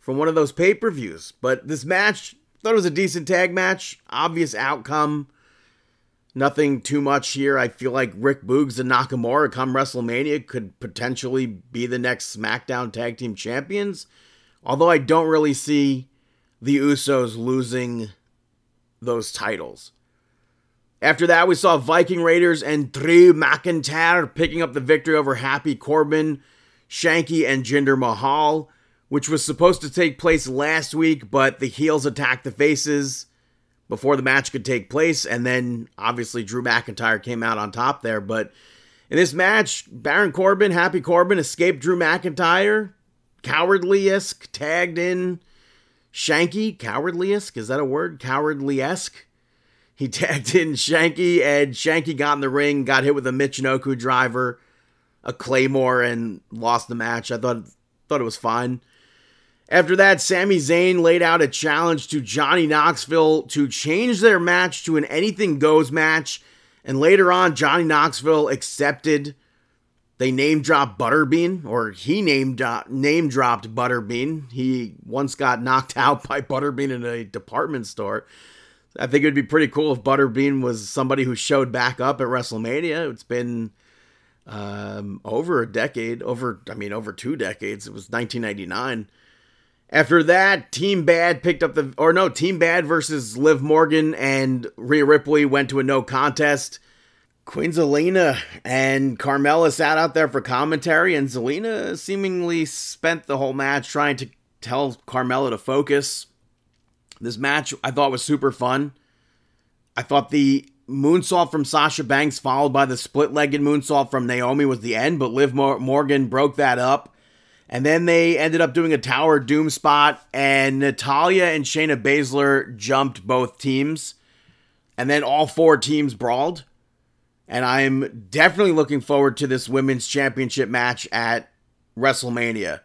from one of those pay per views. But this match, thought it was a decent tag match. Obvious outcome. Nothing too much here. I feel like Rick Boogs and Nakamura come WrestleMania could potentially be the next SmackDown Tag Team Champions. Although I don't really see the Usos losing those titles. After that, we saw Viking Raiders and Drew McIntyre picking up the victory over Happy Corbin, Shanky, and Jinder Mahal which was supposed to take place last week, but the heels attacked the faces before the match could take place, and then obviously Drew McIntyre came out on top there. But in this match, Baron Corbin, Happy Corbin, escaped Drew McIntyre, cowardly esque, tagged in Shanky, cowardly esque, is that a word? Cowardly esque. He [laughs] tagged in Shanky, and Shanky got in the ring, got hit with a Michinoku driver, a Claymore, and lost the match. I thought thought it was fine. After that, Sami Zayn laid out a challenge to Johnny Knoxville to change their match to an anything goes match. And later on, Johnny Knoxville accepted They name dropped Butterbean, or he name name dropped Butterbean. He once got knocked [laughs] out by Butterbean in a department store. I think it would be pretty cool if Butterbean was somebody who showed back up at WrestleMania. It's been um, over a decade, over I mean over two decades. It was 1999. After that, Team Bad picked up the or no, Team Bad versus Liv Morgan and Rhea Ripley went to a no contest. Queen Zelina and Carmella sat out there for commentary, and Zelina seemingly spent the whole match trying to tell Carmella to focus. This match I thought was super fun. I thought the moonsault from Sasha Banks, followed by the split legged moonsault from Naomi, was the end, but Liv Morgan broke that up. And then they ended up doing a Tower Doom spot, and Natalya and Shayna Baszler jumped both teams. And then all four teams brawled. And I'm definitely looking forward to this women's championship match at WrestleMania.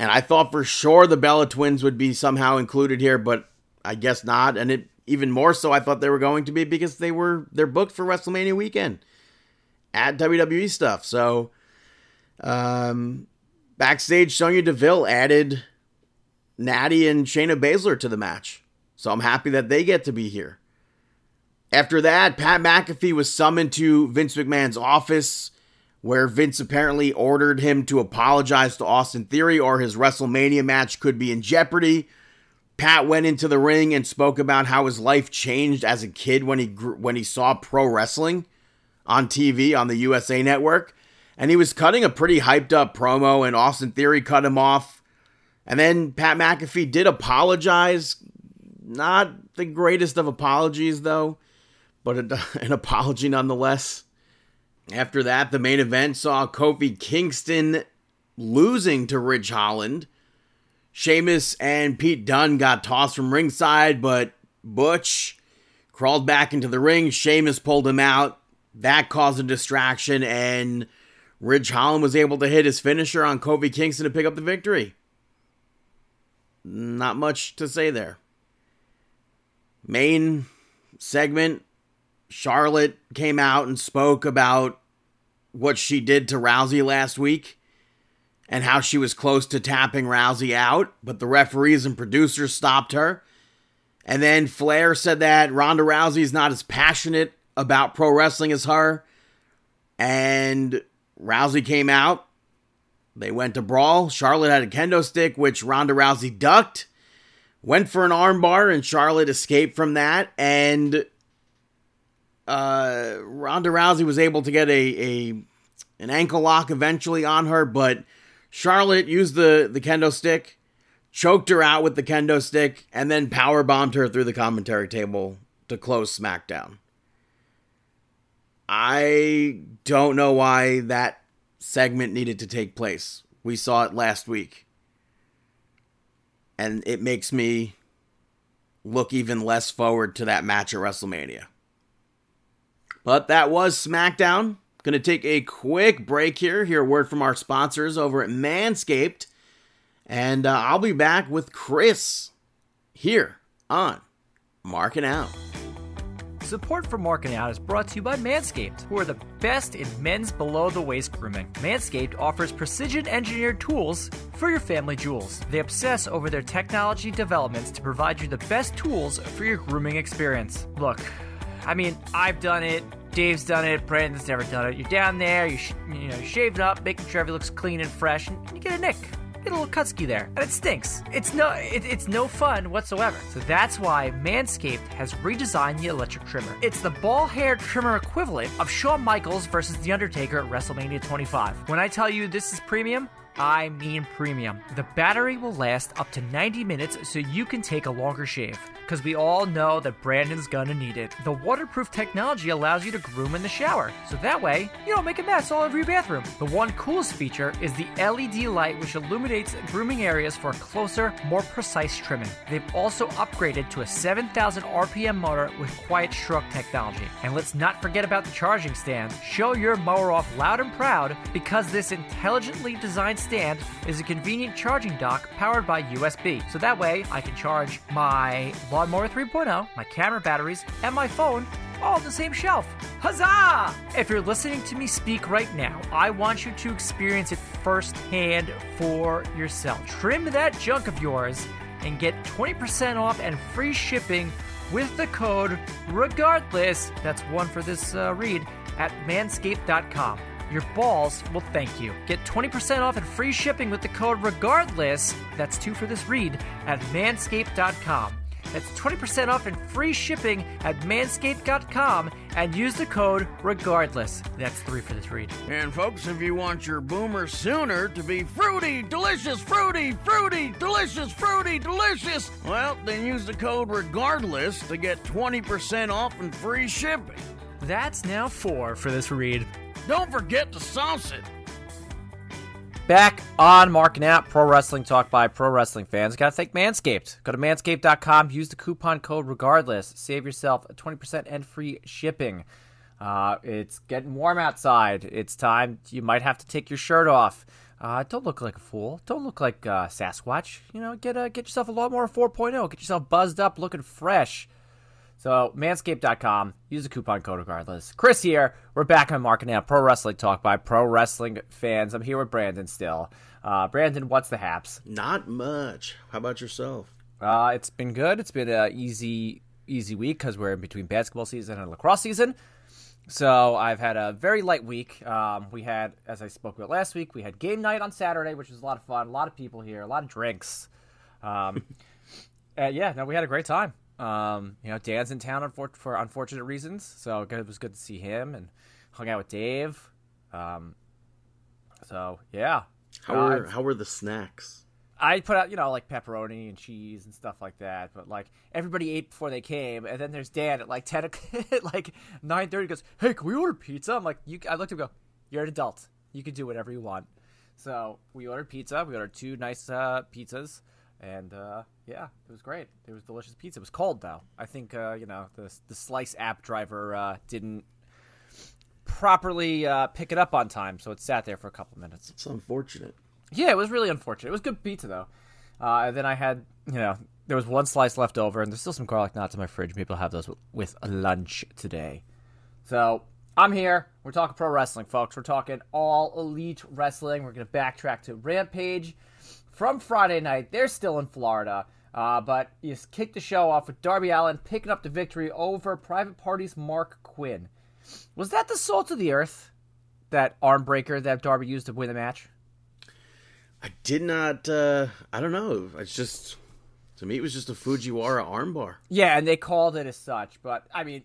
And I thought for sure the Bella twins would be somehow included here, but I guess not. And it even more so I thought they were going to be because they were they're booked for WrestleMania weekend at WWE stuff. So um backstage Sonya Deville added Natty and Shayna Baszler to the match. So I'm happy that they get to be here. After that, Pat McAfee was summoned to Vince McMahon's office, where Vince apparently ordered him to apologize to Austin Theory or his WrestleMania match could be in jeopardy. Pat went into the ring and spoke about how his life changed as a kid when he grew, when he saw pro wrestling on TV on the USA Network, and he was cutting a pretty hyped up promo, and Austin Theory cut him off. And then Pat McAfee did apologize. Not the greatest of apologies, though but [laughs] an apology nonetheless. After that, the main event saw Kofi Kingston losing to Ridge Holland. Sheamus and Pete Dunne got tossed from ringside, but Butch crawled back into the ring. Sheamus pulled him out. That caused a distraction, and Ridge Holland was able to hit his finisher on Kofi Kingston to pick up the victory. Not much to say there. Main segment Charlotte came out and spoke about what she did to Rousey last week and how she was close to tapping Rousey out, but the referees and producers stopped her. And then Flair said that Ronda Rousey is not as passionate about pro wrestling as her. And Rousey came out. They went to brawl. Charlotte had a kendo stick, which Ronda Rousey ducked. Went for an armbar, and Charlotte escaped from that. And uh, Ronda Rousey was able to get a, a an ankle lock eventually on her, but Charlotte used the the kendo stick, choked her out with the kendo stick, and then power bombed her through the commentary table to close SmackDown. I don't know why that segment needed to take place. We saw it last week. And it makes me look even less forward to that match at WrestleMania. But that was SmackDown. Gonna take a quick break here. Hear a word from our sponsors over at Manscaped. And uh, I'll be back with Chris here on Marking Out. Support for Marking Out is brought to you by Manscaped, who are the best in men's below the waist grooming. Manscaped offers precision engineered tools for your family jewels. They obsess over their technology developments to provide you the best tools for your grooming experience. Look, I mean, I've done it. Dave's done it. Brandon's never done it. You're down there. You sh- you know, shaving up, making sure everything looks clean and fresh, and you get a nick. Get a little cutsky there, and it stinks. It's no, it, it's no fun whatsoever. So that's why Manscaped has redesigned the electric trimmer. It's the ball hair trimmer equivalent of Shawn Michaels versus The Undertaker at WrestleMania 25. When I tell you this is premium, I mean premium. The battery will last up to 90 minutes so you can take a longer shave. Because we all know that Brandon's gonna need it. The waterproof technology allows you to groom in the shower, so that way you don't make a mess all over your bathroom. The one coolest feature is the LED light, which illuminates grooming areas for closer, more precise trimming. They've also upgraded to a 7,000 RPM motor with quiet stroke technology. And let's not forget about the charging stand. Show your mower off loud and proud because this intelligently designed stand is a convenient charging dock powered by USB. So that way I can charge my Lawnmower 3.0, my camera batteries, and my phone all on the same shelf. Huzzah! If you're listening to me speak right now, I want you to experience it firsthand for yourself. Trim that junk of yours and get 20% off and free shipping with the code regardless. That's one for this uh, read at manscaped.com. Your balls will thank you. Get 20% off and free shipping with the code regardless. That's two for this read at manscaped.com. That's 20% off and free shipping at manscaped.com and use the code regardless. That's three for this read. And folks, if you want your boomer sooner to be fruity, delicious, fruity, fruity, delicious, fruity, delicious, well, then use the code regardless to get 20% off and free shipping. That's now four for this read. Don't forget to sauce it. Back on marking out Pro Wrestling Talk by Pro Wrestling fans. Got to thank Manscaped. Go to manscaped.com, use the coupon code regardless. Save yourself 20% and free shipping. Uh, it's getting warm outside. It's time. You might have to take your shirt off. Uh, don't look like a fool. Don't look like uh, Sasquatch. You know, get uh, get yourself a lot more 4.0. Get yourself buzzed up, looking fresh. So, manscaped.com. Use the coupon code regardless. Chris here. We're back on marking out Pro Wrestling Talk by Pro Wrestling fans. I'm here with Brandon still. Uh, Brandon, what's the haps? Not much. How about yourself? Uh, it's been good. It's been an easy, easy week because we're in between basketball season and lacrosse season. So I've had a very light week. Um, we had, as I spoke about last week, we had game night on Saturday, which was a lot of fun. A lot of people here, a lot of drinks. Um, and [laughs] yeah, no, we had a great time. Um, you know, Dan's in town for, for unfortunate reasons, so it was good to see him and hung out with Dave. Um, so yeah, How Uh, were how were the snacks? I put out, you know, like pepperoni and cheese and stuff like that. But like everybody ate before they came, and then there's Dan at like ten, [laughs] at like nine thirty. Goes, hey, can we order pizza? I'm like, you. I looked at him, and go, you're an adult. You can do whatever you want. So we ordered pizza. We ordered two nice uh, pizzas, and uh, yeah, it was great. It was delicious pizza. It was cold though. I think uh, you know the the Slice app driver uh, didn't properly uh, pick it up on time, so it sat there for a couple minutes. It's unfortunate. Yeah, it was really unfortunate. It was good pizza though. Uh, and then I had, you know, there was one slice left over, and there's still some garlic knots in my fridge. Maybe I'll have those with lunch today. So I'm here. We're talking pro wrestling, folks. We're talking all elite wrestling. We're gonna backtrack to Rampage from Friday night. They're still in Florida. Uh, but you kicked the show off with Darby Allin picking up the victory over Private Party's Marq Quen. Was that the salt of the earth? That arm breaker that Darby used to win the match? I did not. uh I don't know. It's just to me, it was just a Fujiwara armbar. Yeah, and they called it as such. But I mean,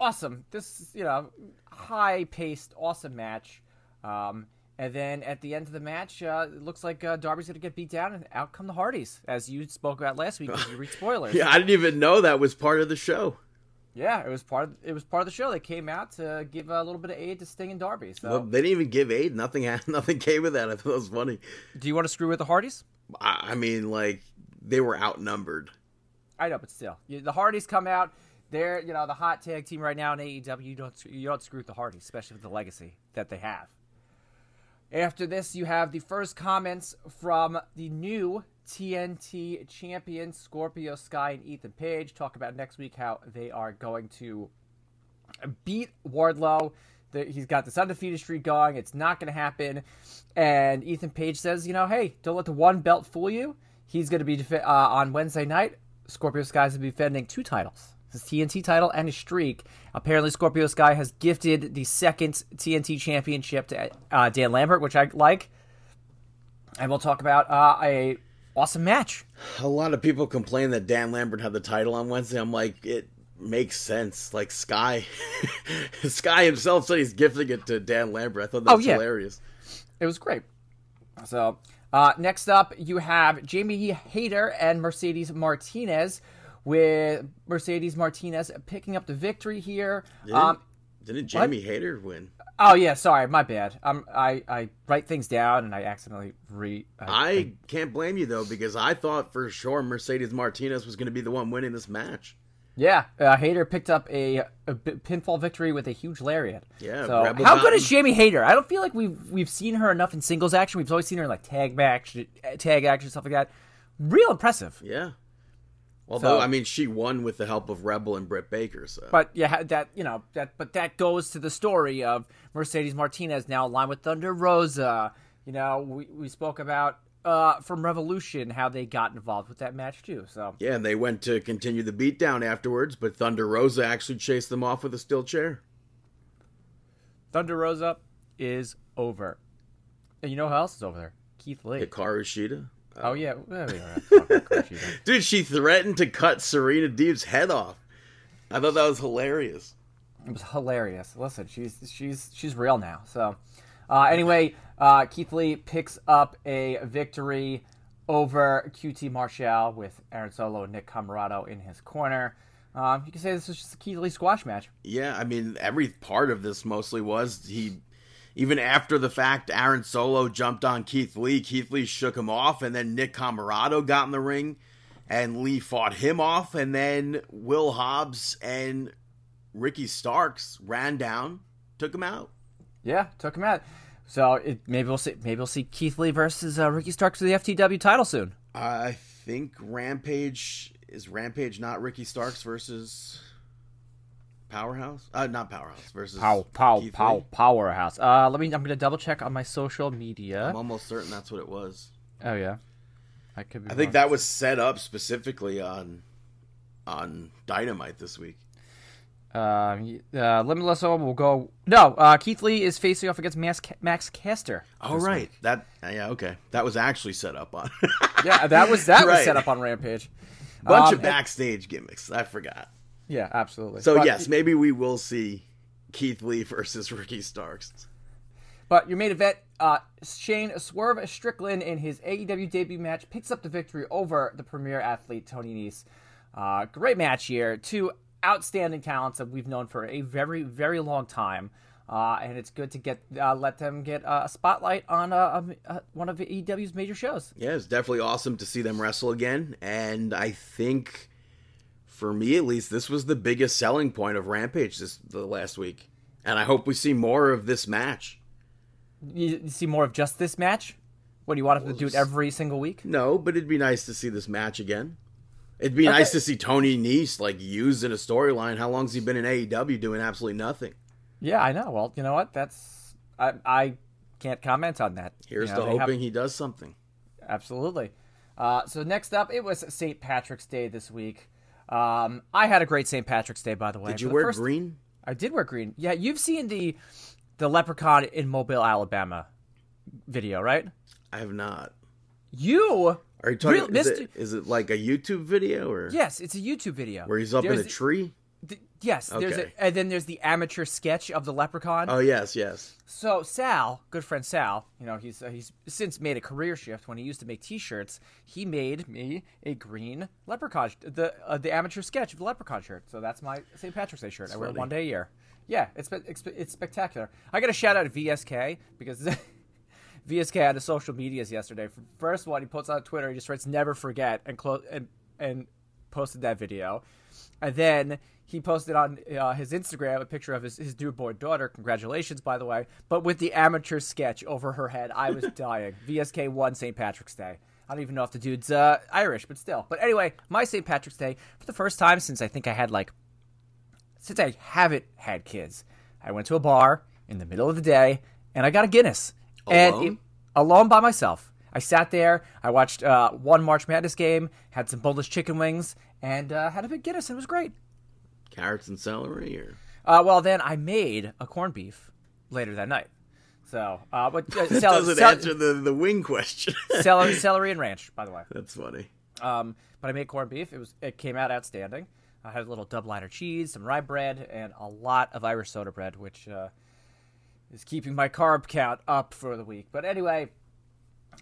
awesome. This you know, high paced, awesome match. Um, and then at the end of the match, uh, it looks like uh, Darby's going to get beat down, and out come the Hardys, as you spoke about last week. Because you read spoilers. [laughs] Yeah, I didn't even know that was part of the show. Yeah, it was part. Of, it was part of the show. They came out to give a little bit of aid to Sting and Darby. So, Well, they didn't even give aid. Nothing. [laughs] Nothing came with that. I thought it was funny. do you want to screw with the Hardys? I, I mean, like they were outnumbered. I know, but still, you, the Hardys come out. They're you know the hot tag team right now in AEW. You don't you don't screw with the Hardys, especially with the legacy that they have. After this, you have the first comments from the new TNT champion Scorpio Sky and Ethan Page. Talk about next week how they are going to beat Wardlow. He's got this undefeated streak going. It's not going to happen. And Ethan Page says, you know, hey, don't let the one belt fool you. He's going to be uh, on Wednesday night. Scorpio Sky's going to be defending two titles his TNT title and his streak. Apparently, Scorpio Sky has gifted the second TNT championship to uh, Dan Lambert, which I like. And we'll talk about uh, a awesome match. A lot of people complain that Dan Lambert had the title on Wednesday. I'm like, it makes sense. Like Sky, [laughs] Sky himself said he's gifting it to Dan Lambert. I thought that Oh, was yeah. hilarious. It was great. So, uh, next up, you have Jamie Hayter and Mercedes Martinez, with Mercedes Martinez picking up the victory here. Um, Didn't Jamie Hayter win? oh yeah, sorry, my bad. Um, I I write things down and I accidentally re. I can't blame you though because I thought for sure Mercedes Martinez was going to be the one winning this match. yeah, uh, Hayter picked up a pinfall victory with a huge lariat. Yeah, So how good is Jamie Hayter? I don't feel like we've we've seen her enough in singles action. We've always seen her in like tag match, tag action stuff like that. Real impressive. Yeah, Although So- I mean, she won with the help of Rebel and Britt Baker. So But yeah, that you know that, but that goes to the story of Mercedes Martinez now aligned with Thunder Rosa. You know, we we spoke about uh from Revolution how they got involved with that match too. So yeah, and they went to continue the beatdown afterwards, but Thunder Rosa actually chased them off with a steel chair. Thunder Rosa is over. And you know who else is over there? Keith Lee. Hikaru Shida. Oh yeah, well, we don't have to talk about Kushida. Dude, she threatened to cut Serena Deeb's head off. I thought that was hilarious. It was hilarious. Listen, she's she's she's real now. So, uh, anyway, uh, Keith Lee picks up a victory over QT Marshall with Aaron Solo and Nick Comoroto in his corner. Um, you can say this was just a Keith Lee squash match. Yeah, I mean, every part of this mostly was he. Even after the fact, Aaron Solo jumped on Keith Lee. Keith Lee shook him off, and then Nick Comoroto got in the ring, and Lee fought him off, and then Will Hobbs and Ricky Starks ran down, took him out. Yeah, took him out. So it, maybe we'll see maybe we'll see Keith Lee versus uh, Ricky Starks for the FTW title soon. I think Rampage is Rampage not Ricky Starks versus Powerhouse. Uh, not Powerhouse versus Pow pow Keith pow Lee? powerhouse. Uh, let me. I'm gonna double check on my social media. I'm almost certain that's what it was. Oh yeah, I could be. I think that was set up specifically on on Dynamite this week. Um, uh, Limitless Owen will go. No, uh, Keith Lee is facing off against Max, Max Caster. Oh right, that yeah okay. That was actually set up on Yeah, that was that [laughs] was set up on Rampage. bunch Um, of backstage gimmicks. I forgot. Yeah, absolutely. So But- yes, maybe we will see Keith Lee [laughs] versus Ricky Starks. But your main event, uh, Shane Swerve Strickland in his AEW debut match picks up the victory over the premier athlete Tony Nese. Uh, great match here. Two outstanding talents that we've known for a very, very long time. Uh, and it's good to get uh, let them get uh, a spotlight on uh, um, uh, one of AEW's major shows. Yeah, it's definitely awesome to see them wrestle again, and I think, for me at least, this was the biggest selling point of Rampage this the last week, and I hope we see more of this match. You, see more of just this match? What do you want them to do it every single week? No, but it'd be nice to see this match again. It'd be nice to see Tony Nese like used in a storyline. How long's he been in AEW doing absolutely nothing? Yeah, I know. Well, you know what? That's I I can't comment on that. Here's You know, to they have- hoping he does something. Absolutely. Uh, so next up, it was St. Patrick's Day this week. Um, I had a great St. Patrick's Day, by the way. Did you wear first- green? I did wear green. Yeah, you've seen the the leprechaun in Mobile, Alabama video, right? I have not. You Are you talking? Real- is, it, is it like a YouTube video or yes, it's a YouTube video where he's up in a tree? Yes, there's Okay. a, and then there's the amateur sketch of the leprechaun. Oh yes, yes. So Sal, good friend Sal, you know he's uh, he's since made a career shift. When he used to make T-shirts, he made me a green leprechaun, the uh, the amateur sketch of the leprechaun shirt. So that's my St. Patrick's Day shirt. I wear it one day a year. Yeah, it's it's, it's spectacular. I got a shout out to VSK because [laughs] VSK had the social medias yesterday. First one he puts on Twitter, he just writes "never forget" and close and and posted that video, and then he posted on uh, his Instagram a picture of his, his newborn daughter. Congratulations, by the way. But with the amateur sketch over her head, I was [laughs] dying. VSK won St. Patrick's Day. I don't even know if the dude's uh, Irish, but still. But anyway, my St. Patrick's Day for the first time since I think I had like since I haven't had kids. I went to a bar in the middle of the day and I got a Guinness. And Alone? it, alone by myself. I sat there, I watched uh, one March Madness game, had some boneless chicken wings, and uh, had a big Guinness. And it was great. Carrots and celery, or Uh, well, then I made a corned beef later that night. So, uh, but uh, [laughs] that doesn't cel- answer the the wing question. [laughs] celery, [laughs] celery and ranch, by the way. That's funny. Um, but I made corned beef. It was it came out outstanding. I had a little double liner cheese, some rye bread, and a lot of Irish soda bread, which uh, is keeping my carb count up for the week. But anyway,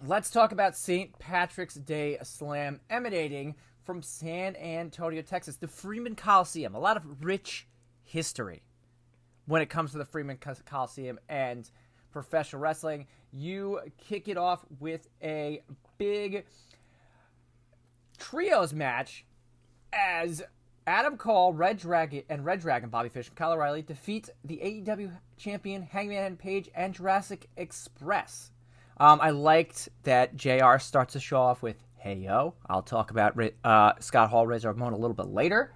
let's talk about St. Patrick's Day Slam emanating from San Antonio, Texas, the Freeman Coliseum. A lot of rich history when it comes to the Freeman Coliseum and professional wrestling. You kick it off with a big trios match as Adam Cole, Red Dragon, and Red Dragon, Bobby Fish, and Kyle O'Reilly defeat the AEW champion Hangman Page and Jurassic Express. Um, I liked that JR starts to show off with Hey Yo. I'll talk about uh, Scott Hall, Razor Ramon a little bit later.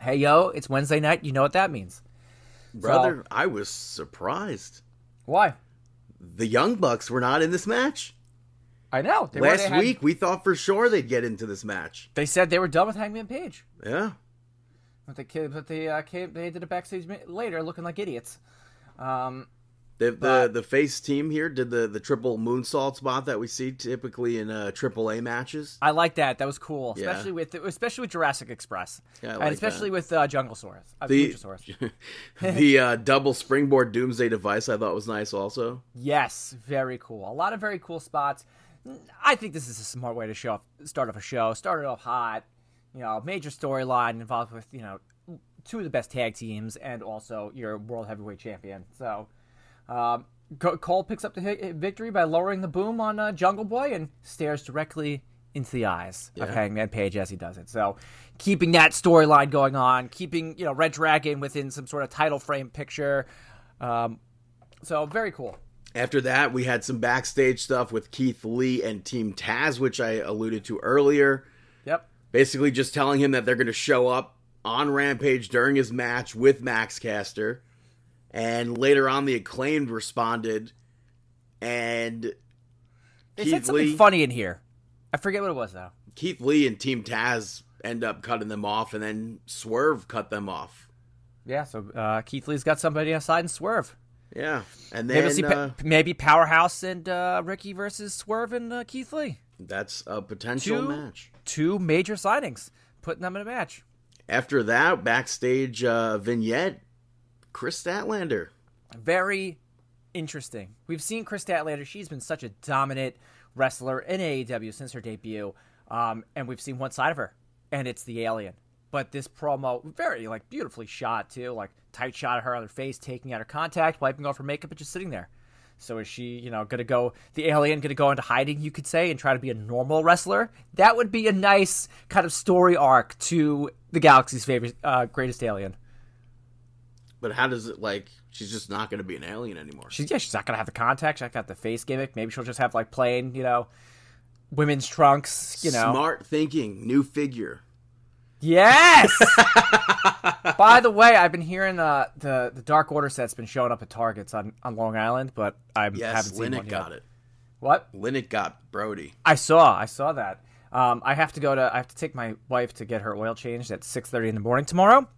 Hey Yo, it's Wednesday night. You know what that means. Brother, I was surprised. Why? The Young Bucks were not in this match. I know. They were- Last had- week, we thought for sure they'd get into this match. they said they were done with Hangman Page. Yeah. But they but they uh, came, they did a backstage later, looking like idiots. Um, The, the But- the face team here did the, the triple moonsault spot that we see typically in uh, triple A matches. I like that. That was cool, Yeah. especially with especially with Jurassic Express, Yeah, I and especially that. with uh, Junglesaurus. Uh, The [laughs] the uh, double springboard doomsday device I thought was nice also. Yes, very cool. A lot of very cool spots. I think this is a smart way to show off, start off a show. Start it off hot. You know, major storyline involved with you know two of the best tag teams and also your world heavyweight champion. So, um, Cole picks up the victory by lowering the boom on uh, Jungle Boy and stares directly into the eyes of Hangman Page as he does it. So, keeping that storyline going on, keeping you know Red Dragon within some sort of title frame picture. Um, so very cool. After that, we had some backstage stuff with Keith Lee and Team Taz, which I alluded to earlier. Yep. Basically, just telling him that they're going to show up on Rampage during his match with Max Caster. And later on, the acclaimed responded, and They Keith said something Lee, funny in here. I forget what it was though. Keith Lee and Team Taz end up cutting them off, and then Swerve cut them off. Yeah, so uh, Keith Lee's got somebody outside and Swerve. Yeah, and Maybe, then we'll see uh, maybe Powerhouse and uh, Ricky versus Swerve and uh, Keith Lee. that's a potential Two- match. Two major signings, putting them in a match. After that, backstage uh, vignette, Kris Statlander. Very interesting. We've seen Kris Statlander. She's been such a dominant wrestler in AEW since her debut, um, and we've seen one side of her, and it's the alien. But this promo, very like beautifully shot too, like tight shot of her on her face, taking out her contact, wiping off her makeup, and just sitting there. So is she, you know, gonna go the alien gonna go into hiding, you could say, and try to be a normal wrestler? That would be a nice kind of story arc to the galaxy's favorite, uh, greatest alien. But how does it like? She's just not going to be an alien anymore. She's yeah, she's not gonna have the contact. She's not got the face gimmick. Maybe she'll just have like plain, you know, women's trunks. You know, Smart thinking, new figure. yes. [laughs] By the way, I've been hearing uh, the the Dark Order set's been showing up at Targets on, on Long Island, but I haven't Yes, seen one Linnet yet. got it. What? Linnet got Brody. I saw. I saw that. Um, I have to go to. I have to take my wife to get her oil changed at six thirty in the morning tomorrow.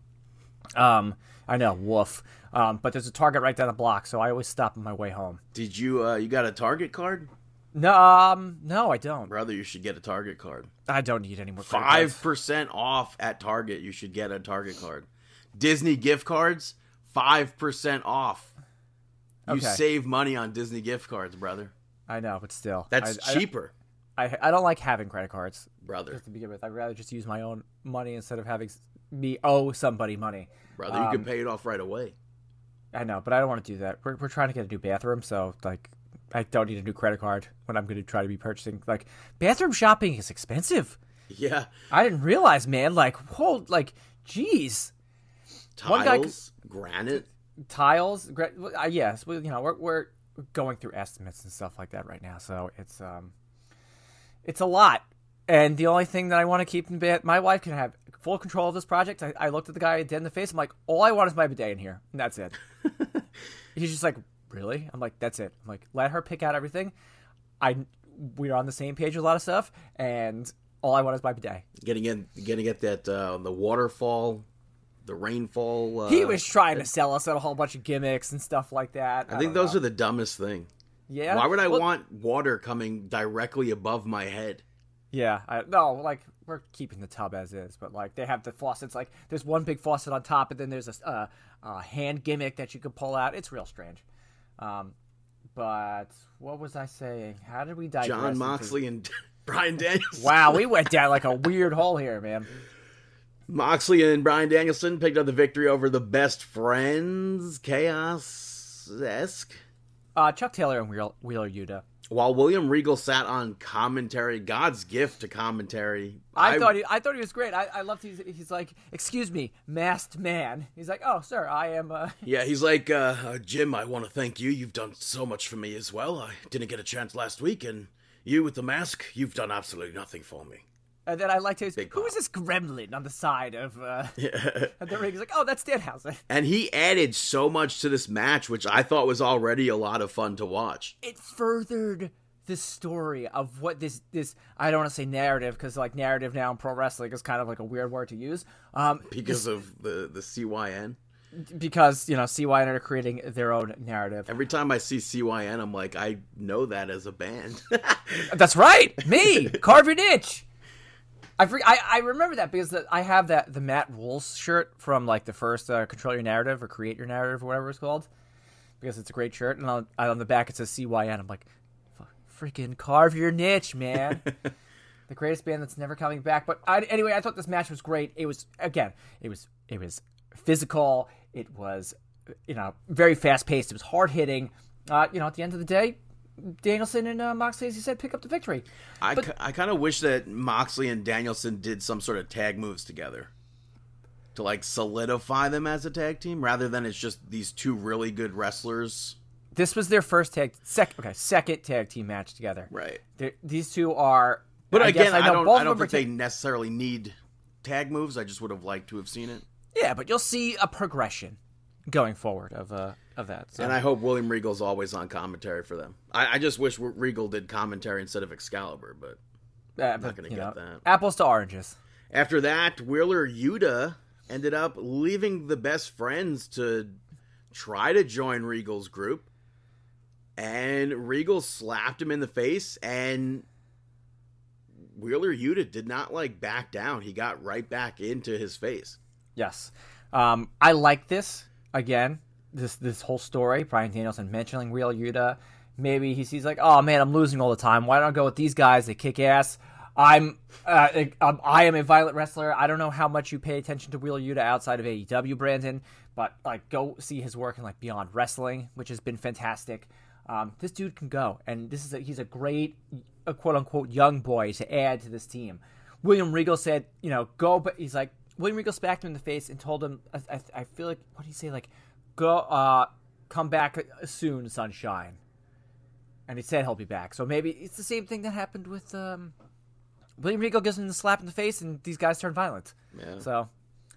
Um, I know, woof. Um, but there's a Target right down the block, so I always stop on my way home. Did you? uh You got a Target card, No, um, no, I don't. brother? You should get a Target card. I don't need any more. credit Five percent off at Target. You should get a Target card. Disney gift cards, five percent off. You Okay. save money on Disney gift cards, brother. I know, but still, That's I, cheaper, I, I don't like having credit cards brother. just to begin with. I'd rather just use my own money instead of having me owe somebody money. Brother, you Um, can pay it off right away. I know, but I don't want to do that. We're, we're trying to get a new bathroom, so like, I don't need a new credit card when I'm going to try to be purchasing. Like, bathroom shopping is expensive. Yeah, I didn't realize, man. Like, whoa, like, geez, One guy tiles, granite. tiles. gra- Uh, yes, we, you know, we're we're going through estimates and stuff like that right now, so it's um, it's a lot. And the only thing that I want to keep in bed, my wife can have full control of this project. I, I looked at the guy dead in the face. I'm like, all I want is my bidet in here, and that's it. [laughs] He's just like, really? I'm like, that's it. I'm like, let her pick out everything. I we're on the same page with a lot of stuff, and all I want is my bidet. Getting in, getting at that uh, the waterfall, the rainfall. Uh, he was trying to sell us a whole bunch of gimmicks and stuff like that. I think those are the dumbest thing. yeah. Why would I Well, want water coming directly above my head? Yeah, I, no, like we're keeping the tub as is, but like they have the faucets. Like there's one big faucet on top, and then there's a, uh, a hand gimmick that you can pull out. It's real strange. Um, but what was I saying? How did we digress? John into- Moxley and [laughs] Bryan Danielson. Wow, we went down like a weird hole here, man. Moxley and Bryan Danielson picked up the victory over the best friends, Chaos esque. Uh, Chuck Taylor and Wheeler Yuta. While William Regal sat on commentary, God's gift to commentary. I, thought he, I thought he was great. I, I loved he's, he's like, excuse me, masked man. He's like, oh, sir, I am. Uh, [laughs] Yeah, he's like, uh, uh, Jim, I want to thank you. You've done so much for me as well. I didn't get a chance last week, and You with the mask, you've done absolutely nothing for me. And then I liked his, Big who pop. this gremlin on the side of uh, [laughs] of the ring? He's like, oh, that's Danhausen. [laughs] And he added so much to this match, which I thought was already a lot of fun to watch. It furthered the story of what this this I don't want to say narrative because like narrative now in pro wrestling is kind of like a weird word to use. Um, Because of the, the CYN. because you know CYN are creating their own narrative. Every time I see CYN, I'm like, I know that as a band. [laughs] That's right, me carve your niche. I, for, I I remember that because the, I have that the Matt Rules shirt from like the first uh, Control Your Narrative or Create Your Narrative or whatever it's called because it's a great shirt and on, on the back it says CYN. I'm like, "F- freaking carve your niche, man. [laughs] the greatest band that's never coming back. But I, anyway, I thought this match was great. It was again, it was it was physical. It was you know very fast paced. It was hard hitting. Uh, you know, at the end of the day, Danielson and uh, Moxley, as you said, pick up the victory. I, ki- I kind of wish that Moxley and Danielson did some sort of tag moves together to like solidify them as a tag team rather than it's just these two really good wrestlers. This was their first tag, second, okay, second tag team match together. Right. They're, these two are. But I again, I, know don't both I don't think ta- they necessarily need tag moves. I just would have liked to have seen it. Yeah, but you'll see a progression going forward of uh of that. So. And I hope William Regal's always on commentary for them. I, I just wish Regal did commentary instead of Excalibur, but Uh, I'm but, not gonna get know, that. Apples to oranges. After that, Wheeler Yuta ended up leaving the best friends to try to join Regal's group. And Regal slapped him in the face, and Wheeler Yuta did not like back down. He got right back into his face. Yes, um, I like this again. This this whole story. Bryan Danielson mentioning Real Yuta. Maybe he sees like, oh man, I'm losing all the time. Why don't I go with these guys? They kick ass. I'm, uh, um, I am a violent wrestler. I don't know how much you pay attention to Wheeler Yuta outside of AEW, Brandon, but like go see his work in like Beyond Wrestling, which has been fantastic. Um, this dude can go, and this is a, he's a great, a quote unquote young boy to add to this team. William Regal said, you know, go, but he's like William Regal smacked him in the face and told him, I, I, I feel like what did he say, like, go, uh, come back soon, sunshine. And he said he'll be back. So maybe it's the same thing that happened with um, William Regal gives him the slap in the face, and these guys turn violent. Yeah. So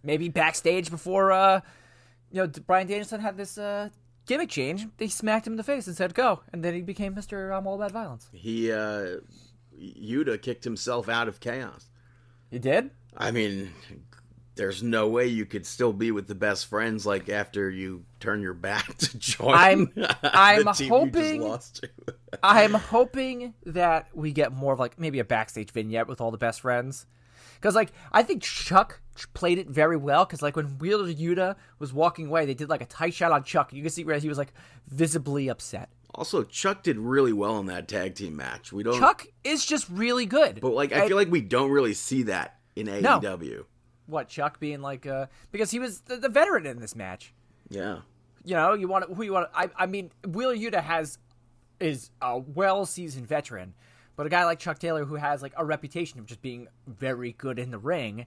maybe backstage before, uh, you know, Bryan Danielson had this uh, gimmick change, they smacked him in the face and said go, and then he became Mister I'm all about violence. He, uh, Yuta kicked himself out of chaos. He did? I mean, there's no way you could still be with the best friends like after you turn your back [laughs] to join I'm- [laughs] I'm hoping- you just lost to. [laughs] I'm hoping that we get more of like maybe a backstage vignette with all the best friends. Because like I think Chuck played it very well. Because like when Wheeler Yuta was walking away, they did like a tight shot on Chuck. You can see where he was like visibly upset. Also, Chuck did really well in that tag team match. We don't, Chuck is just really good. but like I feel like we don't really see that in AEW. No. What Chuck being like uh because he was the, the veteran in this match. Yeah, You know, you want who you want. I I mean, Wheeler Yuta has is a well seasoned veteran, but a guy like Chuck Taylor who has like a reputation of just being very good in the ring.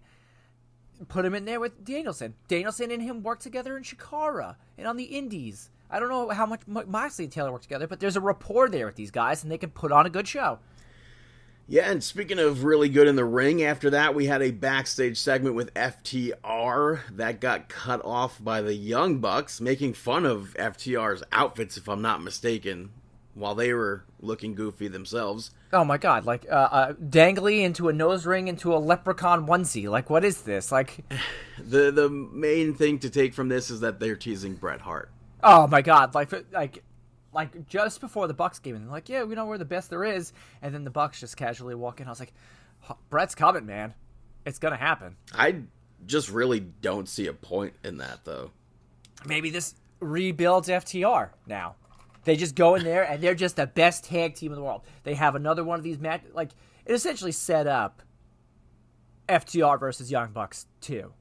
Put him in there with Danielson. Danielson and him work together in Chikara and on the Indies. I don't know how much Mo- Moxley and Taylor work together, but there's a rapport there with these guys, and they can put on a good show. Yeah. And speaking of really good in the ring, after that we had a backstage segment with FTR that got cut off by the Young Bucks, making fun of FTR's outfits, if I'm not mistaken, while they were looking goofy themselves. Oh my god! Like uh, uh, dangly into a nose ring into a leprechaun onesie. Like what is this? Like [sighs] The the main thing to take from this is that they're teasing Bret Hart. Oh my god! Like, like, like just before the Bucks came in, they're like, yeah, we know we're the best there is, and then the Bucks just casually walk in. I was like, Bret's coming, man. It's gonna happen. I just really don't see a point in that though. Maybe this rebuilds FTR now. They just go in there and they're just the best tag team in the world. They have another one of these match. Like it essentially set up FTR versus Young Bucks too,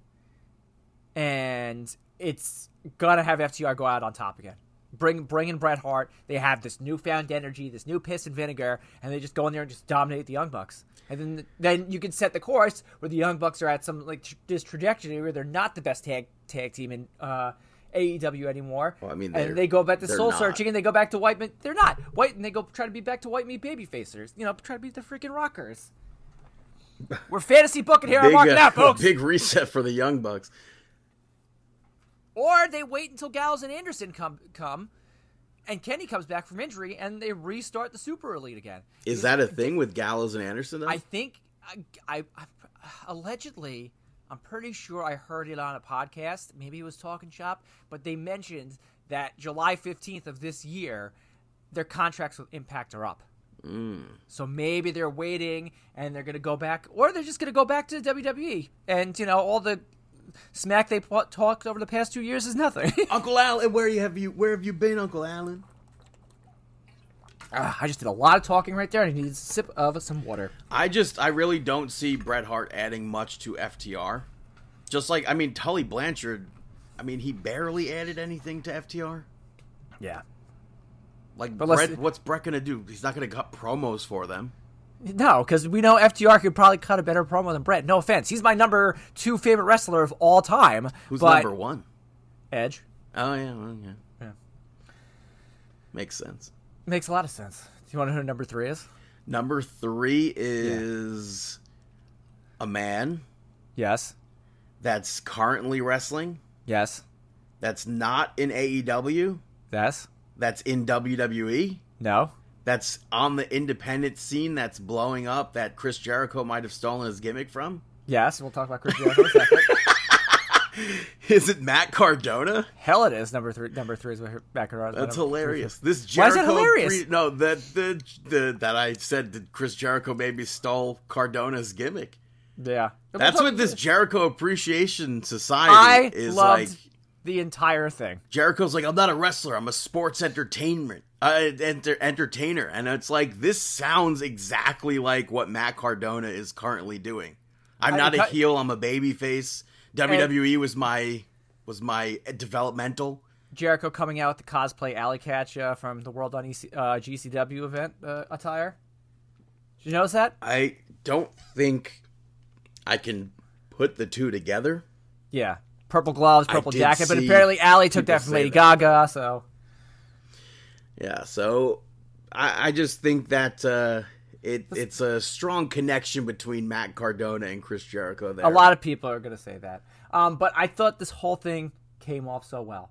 and it's gonna have FTR go out on top again. Bring bring in Bret Hart. They have this newfound energy, this new piss and vinegar, and they just go in there and just dominate the Young Bucks. And then then you can set the course where the Young Bucks are at some like tr- this trajectory where they're not the best tag tag team in uh, AEW anymore. Well, I mean, and they go back to soul not. searching, and they go back to white meat. They're not white, and they go try to be back to white meat baby facers. You know, try to be the freaking rockers. [laughs] We're fantasy booking here. I'm Big, marking uh, out, [laughs] folks. big reset for the Young Bucks. Or they wait until Gallows and Anderson come come, and Kenny comes back from injury, and they restart the Super Elite again. Is that a thing with Gallows and Anderson? Though? I think I, I, I allegedly, I'm pretty sure I heard it on a podcast. Maybe it was Talking Shop, but they mentioned that July 15th of this year, their contracts with Impact are up. Hmm. So maybe they're waiting and they're going to go back, or they're just going to go back to WWE. And, you know, all the smack they po- talked over the past two years is nothing. [laughs] Uncle Alan, where you have you? Where have you been, Uncle Alan? Ah, I just did a lot of talking right there I need a sip of some water. I just, I really don't see Bret Hart adding much to FTR. Just like, I mean, Tully Blanchard, I mean, he barely added anything to FTR. Yeah. Like, But what's Bret gonna do? He's not gonna cut promos for them. No, because we know FTR could probably cut a better promo than Bret. No offense, he's my number two favorite wrestler of all time. Who's number one? Edge Oh yeah, well, yeah, Yeah. makes sense. makes a lot of sense. Do you want to know who number three is? Number three is a man Yes, that's currently wrestling. yes, That's not in AEW. yes. That's in WWE. No, That's on the independent scene. That's blowing up. That Chris Jericho might have stolen his gimmick from. yes. We'll talk about Chris Jericho in a second. [laughs] Is it Matt Cardona? Hell, it is number three. Number three is back around. That's hilarious. This Why is Jericho. that hilarious? pre- no, that the, the that I said that Chris Jericho maybe stole Cardona's gimmick. Yeah, That's what this Jericho Appreciation Society I is loved like. The entire thing. Jericho's like, I'm not a wrestler. I'm a sports entertainment uh, enter- entertainer, and it's like this sounds exactly like what Matt Cardona is currently doing. I'm I- not a heel. I'm a baby face. WWE was my was my developmental. Jericho coming out with the cosplay Allie Katch uh, from the World on EC, uh, GCW event uh, attire. Did you notice that? I don't think I can put the two together. Yeah, purple gloves, purple jacket. But apparently, Allie took that from Lady that. Gaga. So Yeah, so I, I just think that uh, it it's a strong connection between Matt Cardona and Chris Jericho. There, a lot of people are going to say that. Um, but I thought this whole thing came off so well.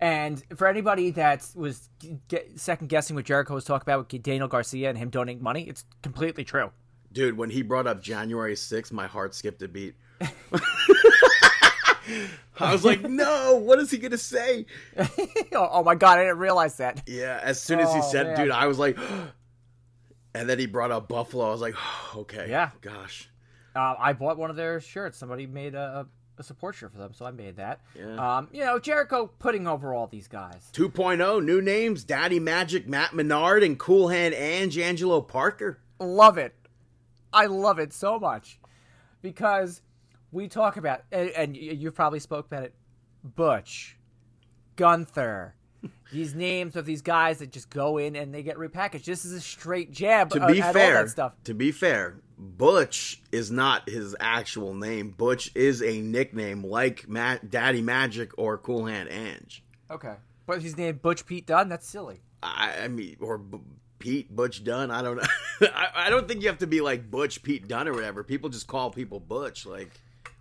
And for anybody that was get, second guessing what Jericho was talking about with Daniel Garcia and him donating money, it's completely true. Dude, when he brought up January 6th, my heart skipped a beat. [laughs] [laughs] I was like, no, what is he going to say? [laughs] oh, oh my god, I didn't realize that. Yeah, as soon as he Oh, said, man. dude, I was like, [gasps] and then he brought up Buffalo. I was like, [sighs] okay. Yeah. Gosh. Uh, I bought one of their shirts. Somebody made a, a support shirt for them, so I made that. Yeah. Um, you know, Jericho putting over all these guys. 2.0, oh, new names Daddy Magic, Matt Menard, and Cool Hand Ange Angelo Parker. Love it. I love it so much because we talk about and, and you- you've probably spoke about it. Butch, Gunther, [laughs] these names of these guys that just go in and they get repackaged. This is a straight jab. To uh, be at fair, stuff. to be fair, Butch is not his actual name. Butch is a nickname like Matt, Daddy Magic or Cool Hand Ange. Okay, but he's named Butch Pete Dunn. That's silly. I, I mean, or B- Pete Butch Dunn. I don't know. [laughs] I, I don't think you have to be like Butch Pete Dunn or whatever. People just call people Butch. Like,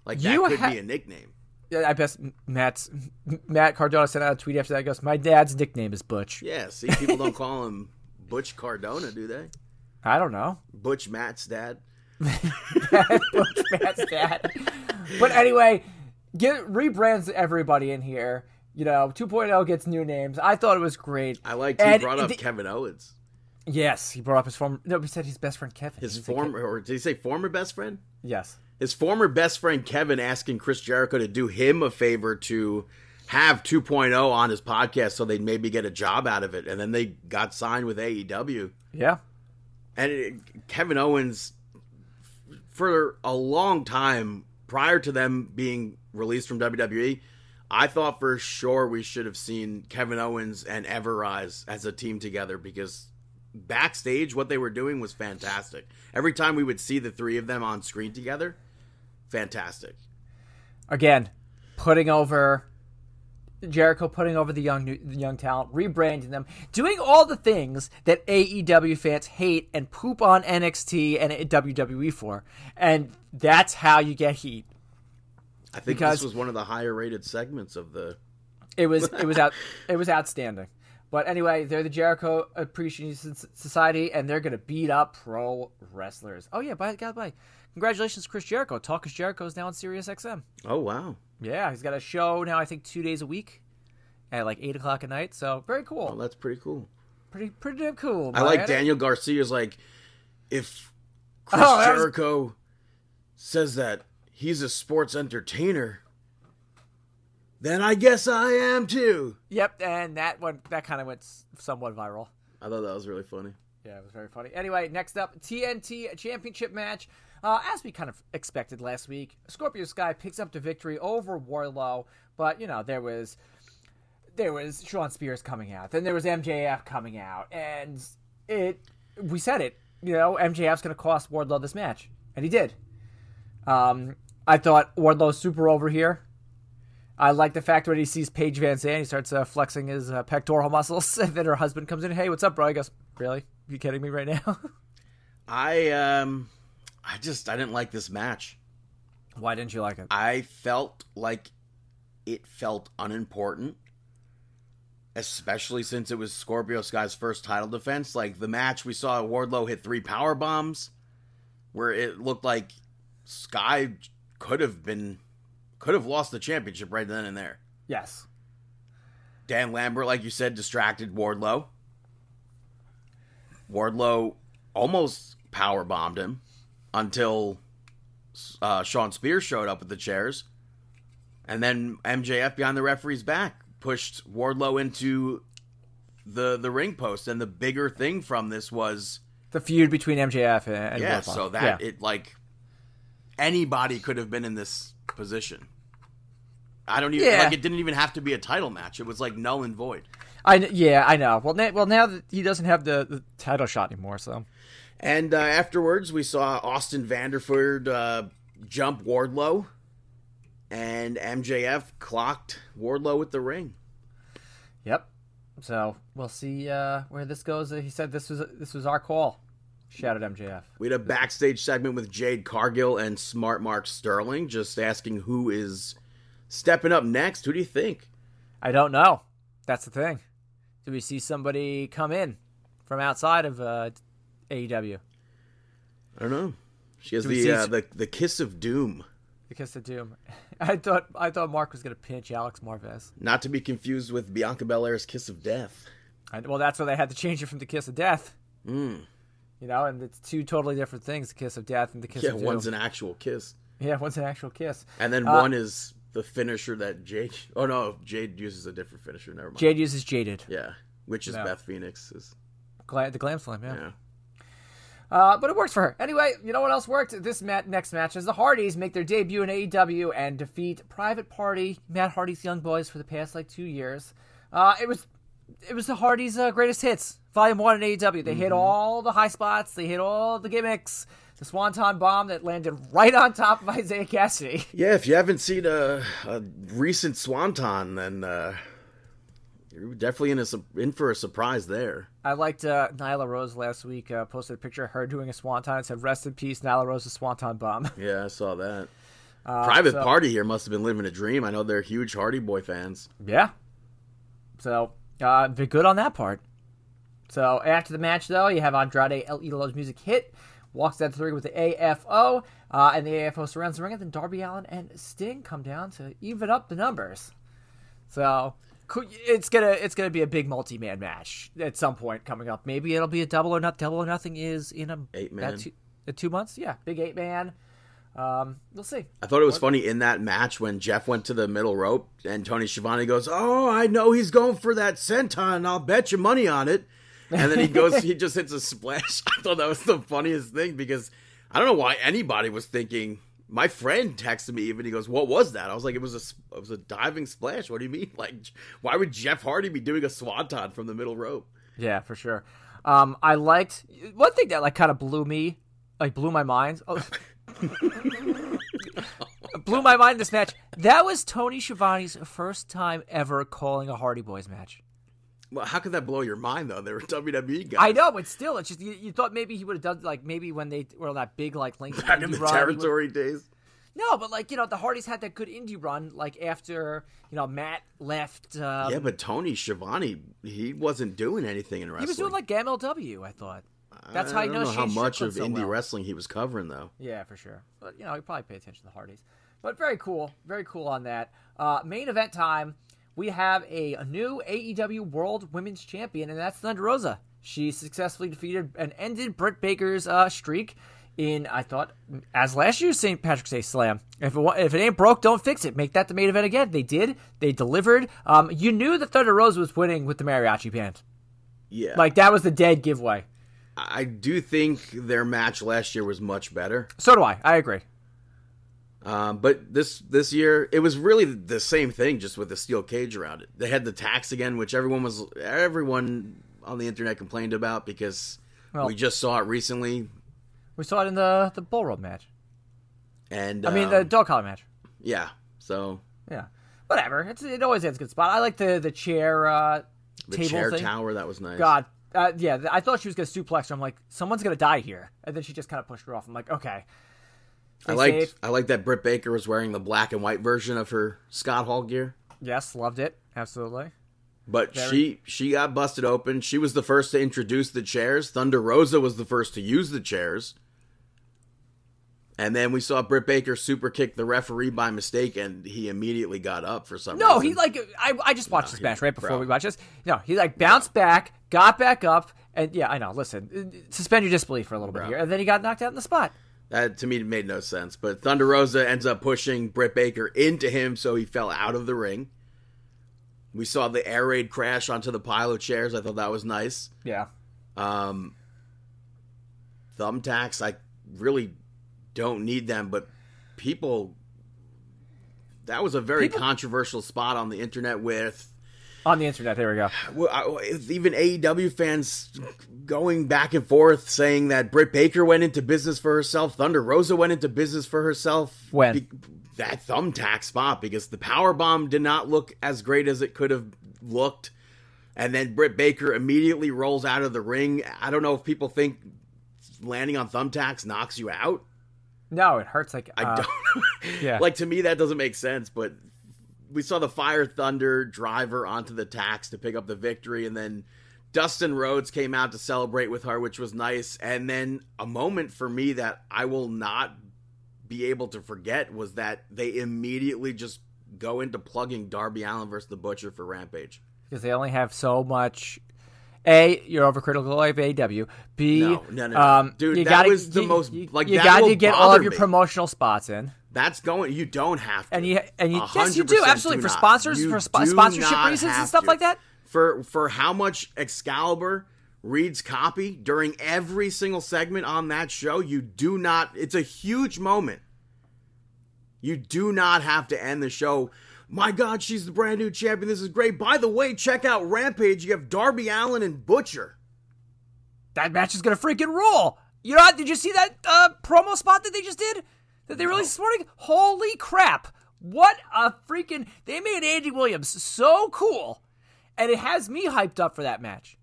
like that You could ha- be a nickname. Yeah, I best Matt's Matt Cardona sent out a tweet after that. Goes, my dad's nickname is Butch. Yeah. See, people don't call him Butch Cardona, do they? I don't know. Butch Matt's dad. [laughs] Butch Matt's dad. But anyway, get rebrands everybody in here. You know, 2.0 gets new names. I thought it was great. I liked he And brought up the- Kevin Owens. Yes, he brought up his former. No, he said his best friend Kevin. His former, or did he say former best friend? Yes. His former best friend Kevin asking Chris Jericho to do him a favor to have 2.0 on his podcast so they'd maybe get a job out of it. And then they got signed with AEW. Yeah. And it, Kevin Owens, for a long time prior to them being released from WWE, I thought for sure we should have seen Kevin Owens and Ever-Rise as a team together because backstage what they were doing was fantastic. Every time we would see the three of them on screen together, fantastic. Again, putting over Jericho putting over the young new, the young talent, rebranding them, doing all the things that AEW fans hate and poop on NXT and WWE for, and that's how you get heat. I think Because- this was one of the higher rated segments of the. It was it was out [laughs] it was outstanding. But anyway, they're the Jericho Appreciation Society, and they're gonna beat up pro wrestlers. Oh yeah, by God, by congratulations, Chris Jericho. Talk is Jericho is now on Sirius XM. Oh wow! Yeah, he's got a show now. I think two days a week, at like eight o'clock at night. So very cool. Oh, that's pretty cool. pretty pretty damn cool. I like. Daniel Garcia's like, if [laughs] Chris Oh, that was- Jericho says that he's a sports entertainer, then I guess I am too. Yep, and that one that kind of went somewhat viral. I thought that was really funny. Yeah, it was very funny. Anyway, next up, TNT Championship match. Uh, as we kind of expected last week, Scorpio Sky picks up the victory over Wardlow, but you know there was there was Shawn Spears coming out, then there was MJF coming out, and it we said it. You know, MJF's going to cost Wardlow this match, and he did. Um, I thought Wardlow's super over here. I like the fact when he sees Paige VanZant, he starts uh, flexing his uh, pectoral [laughs] muscles, and then her husband comes in. And hey, what's up, bro? He goes, "Really? You kidding me right now?" [laughs] I um, I just I didn't like this match. Why didn't you like it? I felt like it felt unimportant, especially since it was Scorpio Sky's first title defense. Like the match, we saw Wardlow hit three power bombs, where it looked like Sky could have been could have lost the championship right then and there. Yes. Dan Lambert, like you said, distracted Wardlow. Wardlow almost power bombed him until uh, Shawn Spears showed up with the chairs, and then MJF behind the referee's back pushed Wardlow into the the ring post. And the bigger thing from this was The feud between MJF and, and yeah, Wardlow. so that Yeah. it like anybody could have been in this position. I don't even Yeah. like it. Didn't even have to be a title match. It was like null and void. I yeah, I know. Well, na- well now that he doesn't have the, the title shot anymore, so And uh, afterwards, we saw Austin Vanderford uh, jump Wardlow, and MJF clocked Wardlow with the ring. yep. So we'll see uh, where this goes. He said this was this was our call. Shouted MJF. We had a backstage segment with Jade Cargill and Smart Mark Sterling, just asking who is stepping up next. Who do you think? I don't know. That's the thing. Do we see somebody come in from outside of uh, AEW? I don't know. She has Do the uh, the the kiss of doom, Because of Doom. [laughs] I thought I thought Mark was gonna pinch Alex Marvez. not to be confused with Bianca Belair's kiss of death. I, well, that's why they had to change it from the Kiss of Death. Mm. You know, and it's two totally different things: the Kiss of Death and the Kiss Yeah, of Doom. one's an actual kiss, yeah, one's an actual kiss. and then Uh, one is the finisher that Jade. Oh no, Jade uses a different finisher. Never mind. Jade uses Jaded. Yeah, which is No. Beth Phoenix's. Gla- the Glam Slam, yeah. Yeah. Uh, but it works for her. Anyway, you know what else worked? This mat- next match is the Hardys make their debut in AEW and defeat Private Party, Matt Hardy's Young Boys, for the past like two years. Uh, it was it was the Hardys' uh, greatest hits, Volume One in AEW. They hit all the high spots, they hit all the gimmicks. The Swanton bomb that landed right on top of [laughs] Isiah Kassidy. Yeah, if you haven't seen a, a recent Swanton, then uh, you're definitely in a in for a surprise there. I liked uh, Nyla Rose last week. Uh, posted a picture of her doing a Swanton. and said, "Rest in peace, Nyla Rose, Rose's Swanton bomb." [laughs] Yeah, I saw that. Private Uh, so- Party here must have been living a dream. I know they're huge Hardy Boy fans. Yeah. So, uh, they're good on that part. So, after the match, though, you have Andrade El Idolo's music hit, walks down to the ring with the AFO, uh, and the AFO surrounds the ring, and then Darby Allin and Sting come down to even up the numbers. So, it's gonna it's gonna be a big multi man match at some point coming up. Maybe it'll be a double or not. Double or nothing is in a Eight-man. two, uh, two months. Yeah, big eight man. Um, we'll see. I thought it was funny in that match when Jeff went to the middle rope and Tony Schiavone goes, "Oh, I know he's going for that senton. I'll bet you money on it." And then he goes, he just hits a splash. [laughs] I thought that was the funniest thing because I don't know why anybody was thinking. My friend texted me even. He goes, "What was that?" I was like, "It was a, it was a diving splash." What do you mean? [laughs] Like, why would Jeff Hardy be doing a swanton from the middle rope? Yeah, for sure. Um, I liked one thing that like kind of blew me, like blew my mind. Oh. [laughs] blew my mind in this match. That was Tony Schiavone's first time ever calling a Hardy Boys match. Well, how could that blow your mind though? They were WWE guys. I know, but still, it's just you, you thought maybe he would have done like maybe when they were on that big like link [laughs] Back in the run, territory days. No, but like you know, the Hardys had that good indie run like after you know Matt left. Um, yeah, but Tony Schiavone, he wasn't doing anything in wrestling. he was doing like MLW. I thought. That's how I I don't know, know how much of so indie well. wrestling he was covering though. Yeah, for sure. But you know, he probably pay attention to the Hardys. But very cool, very cool on that. Uh, main event time. We have a, a new AEW World Women's Champion, and that's Thunder Rosa. She successfully defeated and ended Britt Baker's uh, streak in, I thought, as last year's St. Patrick's Day Slam. If it, if it ain't broke, don't fix it. Make that the main event again. They did. They delivered. Um, you knew that Thunder Rosa was winning with the mariachi band. Yeah, Like that was the dead giveaway. I do think their match last year was much better. So do I. I agree. Um, but this this year it was really the same thing, just with the steel cage around it. They had the tax again, which everyone was everyone on the internet complained about because Well- we just saw it recently. We saw it in the the bull rope match. And I mean, the um, dog collar match. yeah, so Yeah, whatever. It's it always has a good spot. I like the the chair uh, the table chair thing. tower that was nice. God, uh, yeah. I thought she was gonna suplex her. I'm like, someone's gonna die here, and then she just kind of pushed her off. I'm like, okay. I Stay liked safe. I liked that Britt Baker was wearing the black and white version of her Scott Hall gear. Yes, loved it. Absolutely. But Very- she she got busted open. She was the first to introduce the chairs. Thunder Rosa was the first to use the chairs. And then we saw Britt Baker super kick the referee by mistake, and he immediately got up for some No, reason. he like I, I just watched this match right before bro. we watched this. No, he like bounced back, got back up, and yeah, I know. Listen, suspend your disbelief for a little bit Bro. here, and then he got knocked out in the spot. That to me made no sense. But Thunder Rosa ends up pushing Britt Baker into him, so he fell out of the ring. We saw the air raid crash onto the pile of chairs. I thought that was nice. Yeah. Um, thumbtacks, I really don't need them, but people. That was a very People- controversial spot on the internet with On the internet, there we go. well, I- even AEW fans going back and forth saying that Britt Baker went into business for herself, Thunder Rosa went into business for herself. When? Be- that thumbtack spot because the power bomb did not look as great as it could have looked. And then Britt Baker immediately rolls out of the ring. I don't know if people think landing on thumbtacks knocks you out. No, it hurts like I uh, don't. [laughs] yeah. Like to me, that doesn't make sense. But we saw the Fire Thunder driver onto the tax to pick up the victory, and then Dustin Rhodes came out to celebrate with her, which was nice. And then a moment for me that I will not be able to forget was that they immediately just go into plugging Darby Allin versus the Butcher for Rampage. because they only have so much. A, you're overcritical of AW. B, No, no, no, um, Dude, you that gotta, was the you, most- You, like, you got to get all of your me. promotional spots in, That's going. You don't have to. and you and you yes, you do absolutely do for sponsors, You for do sponsorship reasons and stuff to. like that. for for how much Excalibur reads copy during every single segment on that show, you do not. It's a huge moment. You do not have to end the show. My God, she's the brand new champion. This is great. By the way, check out Rampage. You have Darby Allin and Butcher. That match is gonna freaking roll. You know, did you see that uh, promo spot that they just did? That they released this morning? Holy crap! What a freaking! They made Andy Williams so cool, and it has me hyped up for that match.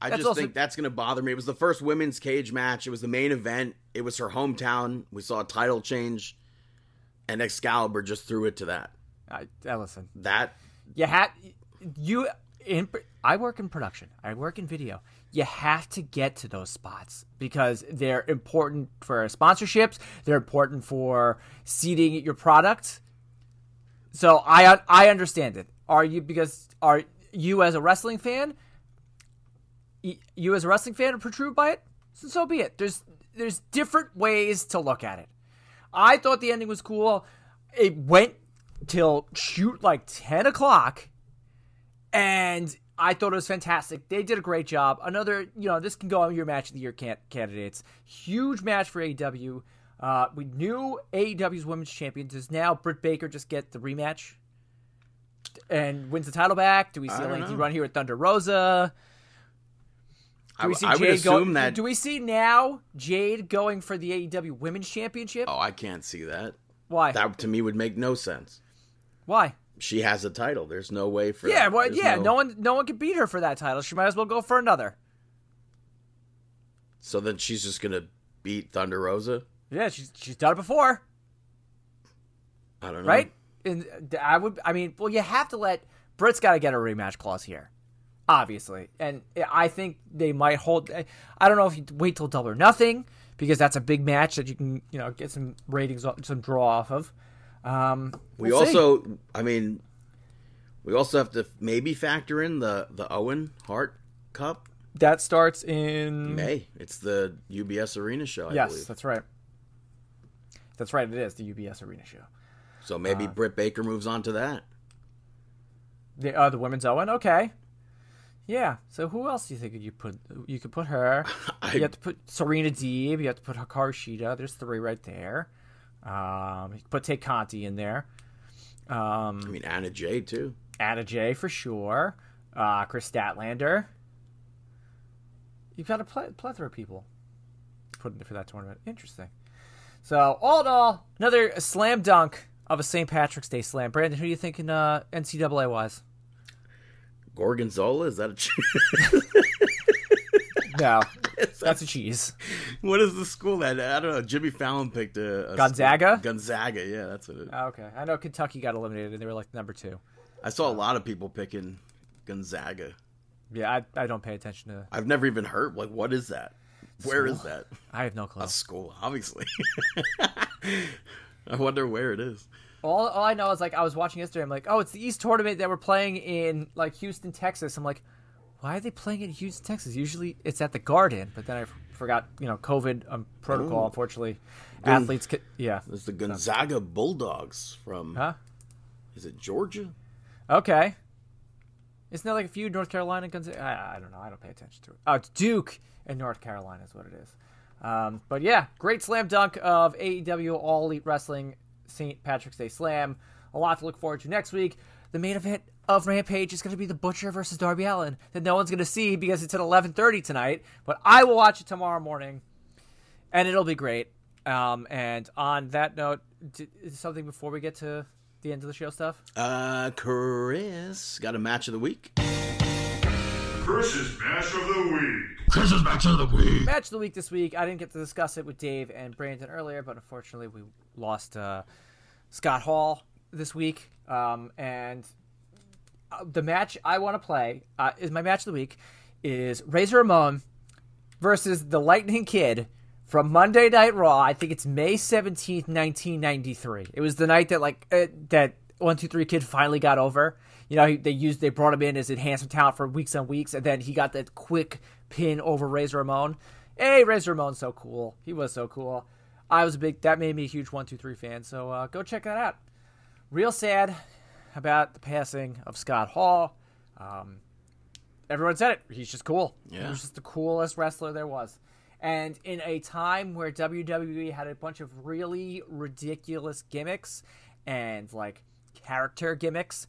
I That's just also- think that's going to bother me. It was the first women's cage match. It was the main event. It was her hometown. We saw a title change, and Excalibur just threw it to that. I, I listen. That You have you in. I work in production. I work in video. You have to get to those spots because they're important for sponsorships. They're important for seeding your product. So I I understand it. Are you because are you as a wrestling fan? You as a wrestling fan are perturbed by it. So, so be it. There's there's different ways to look at it. I thought the ending was cool. It went till shoot like 10 o'clock and I thought it was fantastic. They did a great job. Another, you know, this can go on your match of the year can- candidates. Huge match for AEW. Uh, we knew AEW's women's champion. Does now Britt Baker just get the rematch and wins the title back? Do we see I a lengthy run here with Thunder Rosa? Do I, we see I would Jade assume go- that. Do we see now Jade going for the AEW Women's Championship? oh, I can't see that. Why? That to me would make no sense. Why? She has a title. There's no way for Yeah, that. well, There's yeah. No... one, no one can beat her for that title. She might as well go for another. So then she's just gonna beat Thunder Rosa. Yeah, she's she's done it before, I don't know. right? And uh, I would, I mean, well, you have to let Britt's got to get a rematch clause here, obviously. And I think they might hold. I don't know if you wait till Double or Nothing because that's a big match that you can, you know, get some ratings, some draw off of. Um, We we'll see. also, I mean, we also have to maybe factor in the the Owen Hart Cup that starts in May. It's the UBS Arena show, I. Yes, believe. that's right. That's right. It is the UBS Arena show. So Uh, maybe Britt Baker moves on to that. The uh, the women's Owen. Okay. Yeah. So who else do you think you put? You could put her. [laughs] I- you have to put Serena Deeb. You have to put Hikaru Shida. There's three right there. Um, put Tay Conti in there. Um, I mean, Anna Jay too. Anna Jay for sure. Uh, Kris Statlander. You've got a ple- plethora of people put in for that tournament. Interesting. So all in all, another slam dunk of a St. Patrick's Day slam. Brandon, who are you thinking uh, NCAA wise? Gorgonzola is that a? [laughs] ch- That's a cheese. what is the school that I don't know? Jimmy Fallon picked a, a Gonzaga? Gonzaga, yeah, that's what it. Is. Oh, okay, I know Kentucky got eliminated and they were like number two. I saw a lot of people picking Gonzaga. Yeah, I, I don't pay attention to. I've never even heard like what is that? Where is that? I have no clue. A school, obviously. [laughs] I wonder where it is. All, all I know is like I was watching yesterday. I'm like, oh, it's the East tournament that we're playing in like Houston, Texas. I'm like, why are they playing in Houston, Texas? Usually it's at the Garden, but then I f- forgot, you know, COVID um, protocol. Oh. Unfortunately, athletes, could, yeah, It's the Gonzaga Bulldogs from huh? is it Georgia? Okay. Isn't there like a few North Carolina Gonzaga? I, I don't know. I don't pay attention to it. Oh, it's Duke and North Carolina is what it is. Um, but yeah, great slam dunk of AEW All Elite Wrestling St. Patrick's Day Slam. A lot to look forward to next week. The main event of Rampage is going to be the Butcher versus Darby Allin that no one's going to see because it's at 11:30 tonight. But I will watch it tomorrow morning, and it'll be great. Um, and on that note, d- is something before we get to the end of the show stuff. Uh, Chris got a match of the week. Chris's match of the week. match of the week Match of the week this week. I didn't get to discuss it with Dave and Brandon earlier, but unfortunately we lost uh, Scott Hall this week. Um, and the match I want to play uh, is my match of the week is Razor Ramon versus the Lightning Kid from Monday Night Raw. I think it's May seventeenth, nineteen ninety three. It was the night that like uh, that one two three kid finally got over. You know, he- they used they brought him in as enhancement talent for weeks and weeks, and then he got that quick pin over Razor Ramon. Hey, Razor Ramon's so cool. He was so cool. I was a big that made me a huge one two three fan. So uh, go check that out. Real sad about the passing of Scott Hall. Um, everyone said it. He's just cool. He was just the coolest wrestler there was. And in a time where WWE had a bunch of really ridiculous gimmicks and like character gimmicks,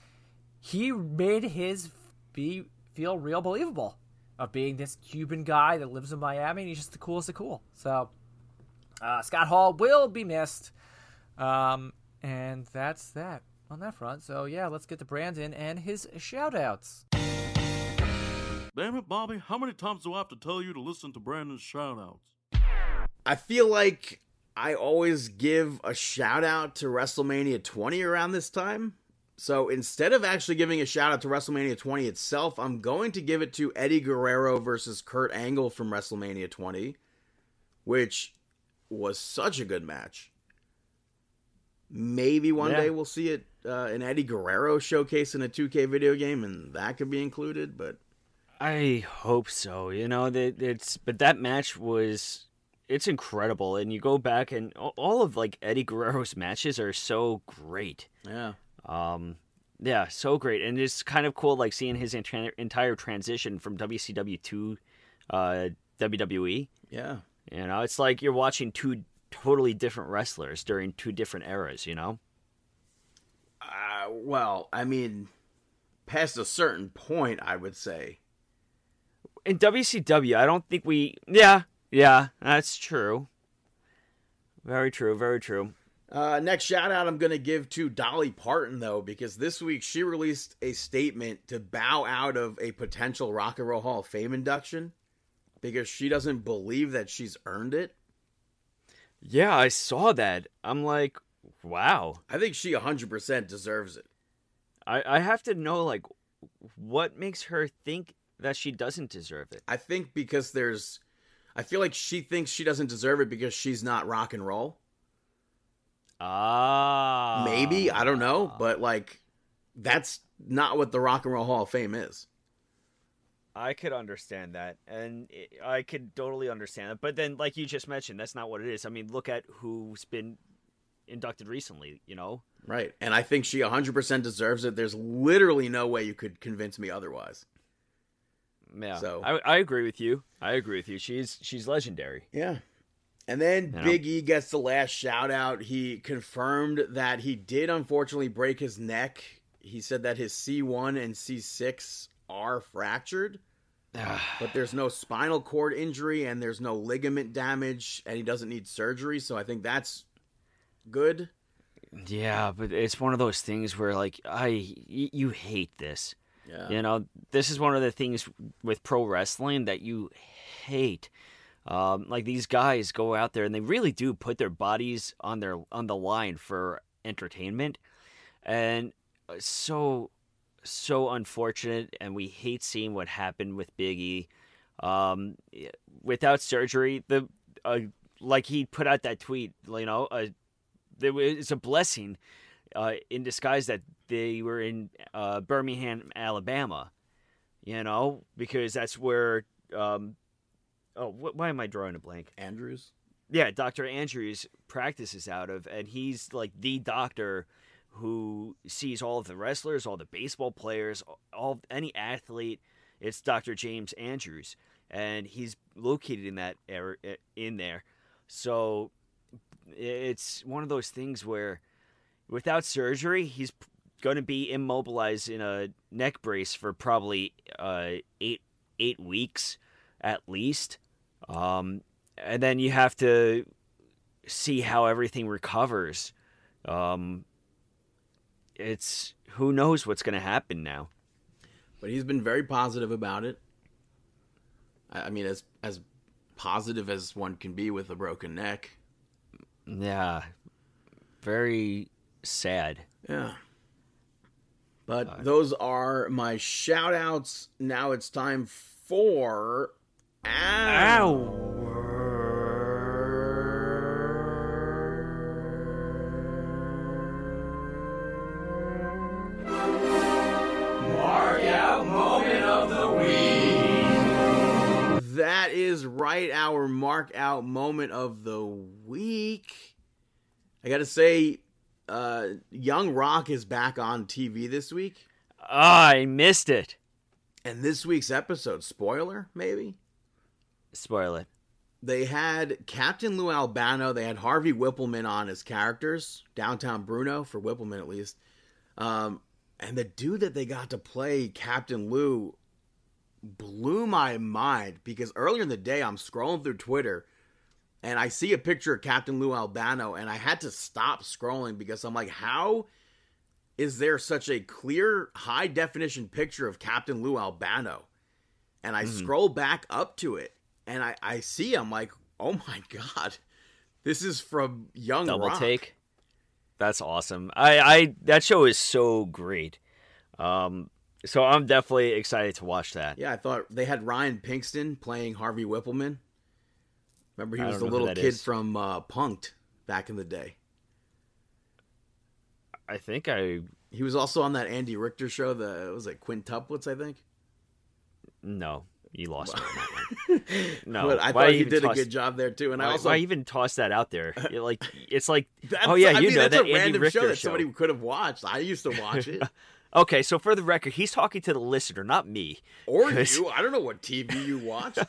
he made his be feel real believable of being this Cuban guy that lives in Miami and he's just the coolest of cool. So uh, Scott Hall will be missed. Um, and that's that on that front. So yeah, let's get to Brandon and his shoutouts. Damn it, Bobby, how many times do I have to tell you to listen to Brandon's shoutouts? I feel like I always give a shout out to WrestleMania 20 around this time. So instead of actually giving a shout out to WrestleMania 20 itself, I'm going to give it to Eddie Guerrero versus Kurt Angle from WrestleMania 20, which was such a good match. Maybe one Yeah. day we'll see it uh, an Eddie Guerrero showcase in a 2K video game, and that could be included. But I hope so. You know that it's but that match was it's incredible, and you go back and all of like Eddie Guerrero's matches are so great. yeah, Um, yeah, so great, and it's kind of cool like seeing his entire entire transition from WCW to uh, WWE. yeah, You know, it's like you're watching two totally different wrestlers during two different eras. You know. Uh, well, I mean, past a certain point, I would say. in WCW, I don't think we. Yeah, yeah, that's true. Very true. Very true. Uh, next shout out I'm going to give to Dolly Parton, though, because this week she released a statement to bow out of a potential Rock and Roll Hall of Fame induction because she doesn't believe that she's earned it. Yeah, I saw that. I'm like, wow. I think she 100% deserves it. I, I have to know, like, what makes her think that she doesn't deserve it? I think because there's. I feel like she thinks she doesn't deserve it because she's not rock and roll. Ah. Maybe. I don't know. But, like, that's not what the Rock and Roll Hall of Fame is. I could understand that, and I could totally understand that. But then, like you just mentioned, that's not what it is. I mean, look at who's been inducted recently. You know, Right. And I think she 100% deserves it. There's literally no way you could convince me otherwise. yeah. So- I, I agree with you. I agree with you. She's she's legendary. Yeah. And then You know? Big E gets the last shout out. He confirmed that he did unfortunately break his neck. He said that his C1 and C6 are fractured, [sighs] but there's no spinal cord injury and there's no ligament damage and he doesn't need surgery. So I think that's good. Yeah, but it's one of those things where like I y- you hate this. Yeah. You know, this is one of the things with pro wrestling that you hate. Um, like these guys go out there and they really do put their bodies on their on the line for entertainment, and uh, so so unfortunate. And we hate seeing what happened with Biggie. Um, without surgery, the uh, like he put out that tweet, you know, uh, there was a blessing uh, in disguise that they were in uh, Birmingham, Alabama. You know, because that's where. Um, oh, wh- why am I drawing a blank? Andrews. Yeah, Doctor Andrews practices out of, and he's like the doctor who sees all of the wrestlers, all the baseball players, all any athlete. It's Doctor James Andrews, and he's located in that area in there. So it's one of those things where, without surgery, he's going to be immobilized in a neck brace for probably uh, eight eight weeks at least. Um, and then you have to see how everything recovers. Um, it's who knows what's going to happen now. But he's been very positive about it. I mean, as as positive as one can be with a broken neck. Yeah, very sad. Yeah. But uh, those are my shout outs. Now it's time for. That is right, our mark out moment of the week. I gotta say, uh, Young Rock is back on TV this week. Ah, I missed it. And this week's episode, spoiler, maybe? Spoil it. They had Captain Lou Albano, they had Harvey Wippleman on as characters, Downtown Bruno, for Wippleman at least. Um, and the dude that they got to play Captain Lou blew my mind because earlier in the day I'm scrolling through Twitter and I see a picture of Captain Lou Albano and I had to stop scrolling because I'm like, how is there such a clear, high definition picture of Captain Lou Albano? And I scroll back up to it and I, I see I'm like, oh my [laughs] god, this is from Young Double Rock. take. That's awesome. I, I that show is so great. Um, so I'm definitely excited to watch that. Yeah, I thought they had Ryan Pinkston playing Harvey Wippleman. Remember, he was the little kid is. from uh, Punk'd back in the day. I think I He was also on that Andy Richter show. The it was like quintuplets, I think. no, you lost me on that one. [laughs] No, but I why thought he did a good job there too. And I also, why even toss that out there? [laughs] You're like it's like oh yeah, I you mean, know that's that a Andy random Richter show that somebody could have watched. I used to watch [laughs] it, Okay, so for the record, he's talking to the listener, not me. or [laughs] 'Cause- you. I don't know what TV you watched. [laughs]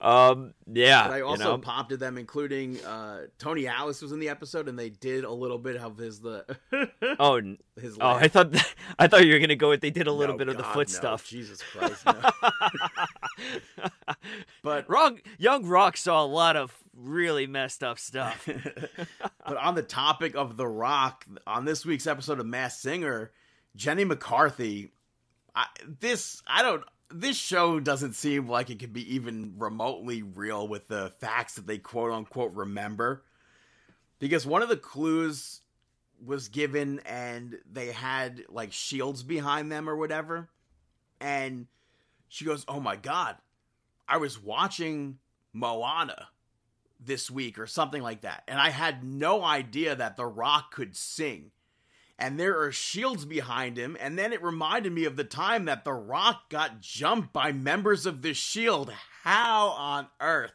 Um, yeah, But I you also know? popped at them, including uh, Tony Atlas was in the episode, and they did a little bit of his the [laughs] oh, his. oh, laugh. I thought I thought you were gonna go with they did a little No, bit of the foot no. stuff. Jesus Christ, no. but Wrong, Young Rock saw a lot of really messed up stuff. [laughs] but on the topic of The Rock, on this week's episode of Masked Singer, Jenny McCarthy, I, this I don't. This show doesn't seem like it could be even remotely real with the facts that they quote unquote remember, because one of the clues was given and they had like shields behind them or whatever, and she goes, "Oh my god, I was watching Moana." This week or something like that. And I had no idea that The Rock could sing. And there are shields behind him. And then it reminded me of the time that The Rock got jumped by members of the Shield. How on earth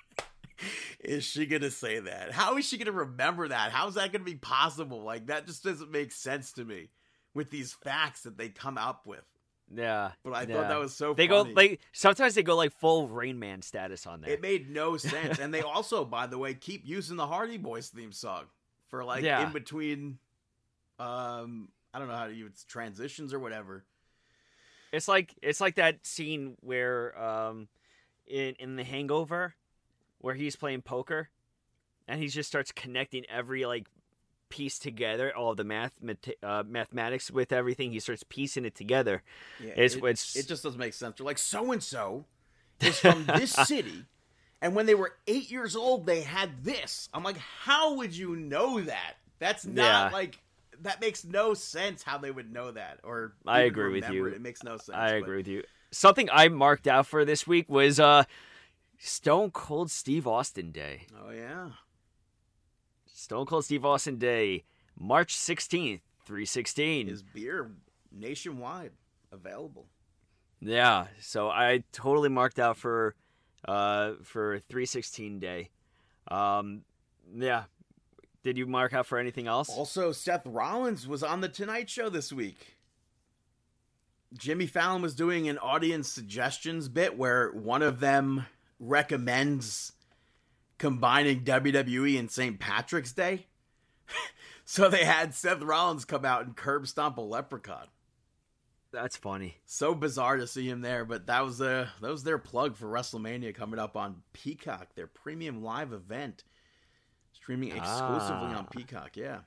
[laughs] is she to say that? How is she to remember that? How is that to be possible? Like, that just doesn't make sense to me with these facts that they come up with. Yeah. But I yeah. thought that was so They funny. go like sometimes they go like full Rain Man status on there. It made no sense. and they also, by the way, keep using the Hardy Boys theme song for like Yeah. in between um I don't know how to use transitions or whatever. It's like it's like that scene where um in in the hangover where he's playing poker and he just starts connecting every like piece together all the math uh, mathematics with everything he starts piecing it together Yeah, It's- it, it's- it just doesn't make sense. They're like so and so is from this [laughs] city. And when they were eight years old, they had this. I'm like, how would you know that? That's not Yeah. like that makes no sense how they would know that or I agree with you. It. It makes no sense. i but- agree with you something i marked out for this week was uh stone cold steve austin day Oh yeah. Stone cold steve austin day march 16th 316 Is beer nationwide available. Yeah, so I totally marked out for uh for 316 day. Um yeah. Did you mark out for anything else? Also, Seth Rollins was on the Tonight Show this week. Jimmy Fallon was doing an audience suggestions bit where one of them recommends combining WWE and St. Patrick's Day. [laughs] so they had Seth Rollins come out and curb stomp a leprechaun. That's funny. So bizarre to see him there, but that was a that was their plug for WrestleMania coming up on Peacock, their premium live event, streaming exclusively Ah. on Peacock. Yeah,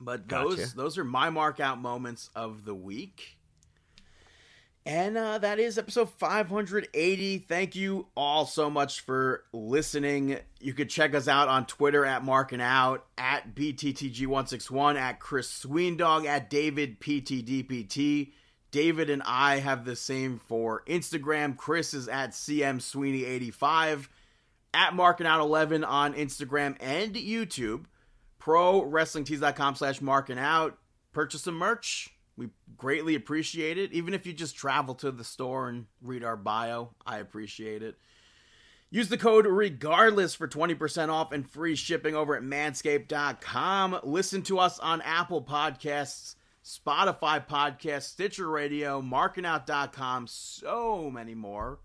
but Gotcha. those those are my mark out moments of the week. And uh, that is episode 580. Thank you all so much for listening. You could check us out on Twitter at Marking Out, at BTTG161, at Chris Sweendog, at David PTDPT. David and I have the same for Instagram. Chris is at CM Sweeney85, at Marking Out 11 on Instagram and YouTube. ProWrestlingTees.com slash Marking Out. Purchase some merch. We greatly appreciate it. Even if you just travel to the store and read our bio, I appreciate it. Use the code regardless for 20% off and free shipping over at manscaped.com. Listen to us on Apple Podcasts, Spotify Podcasts, Stitcher Radio, markingout.com, so many more.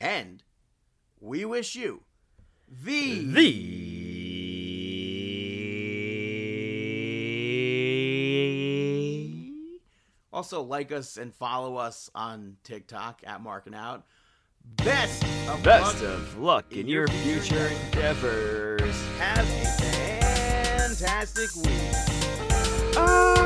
And we wish you the The Also, like us and follow us on TikTok at Marking Out. Best of best luck. of luck in your future endeavors. Have a fantastic week. Ah!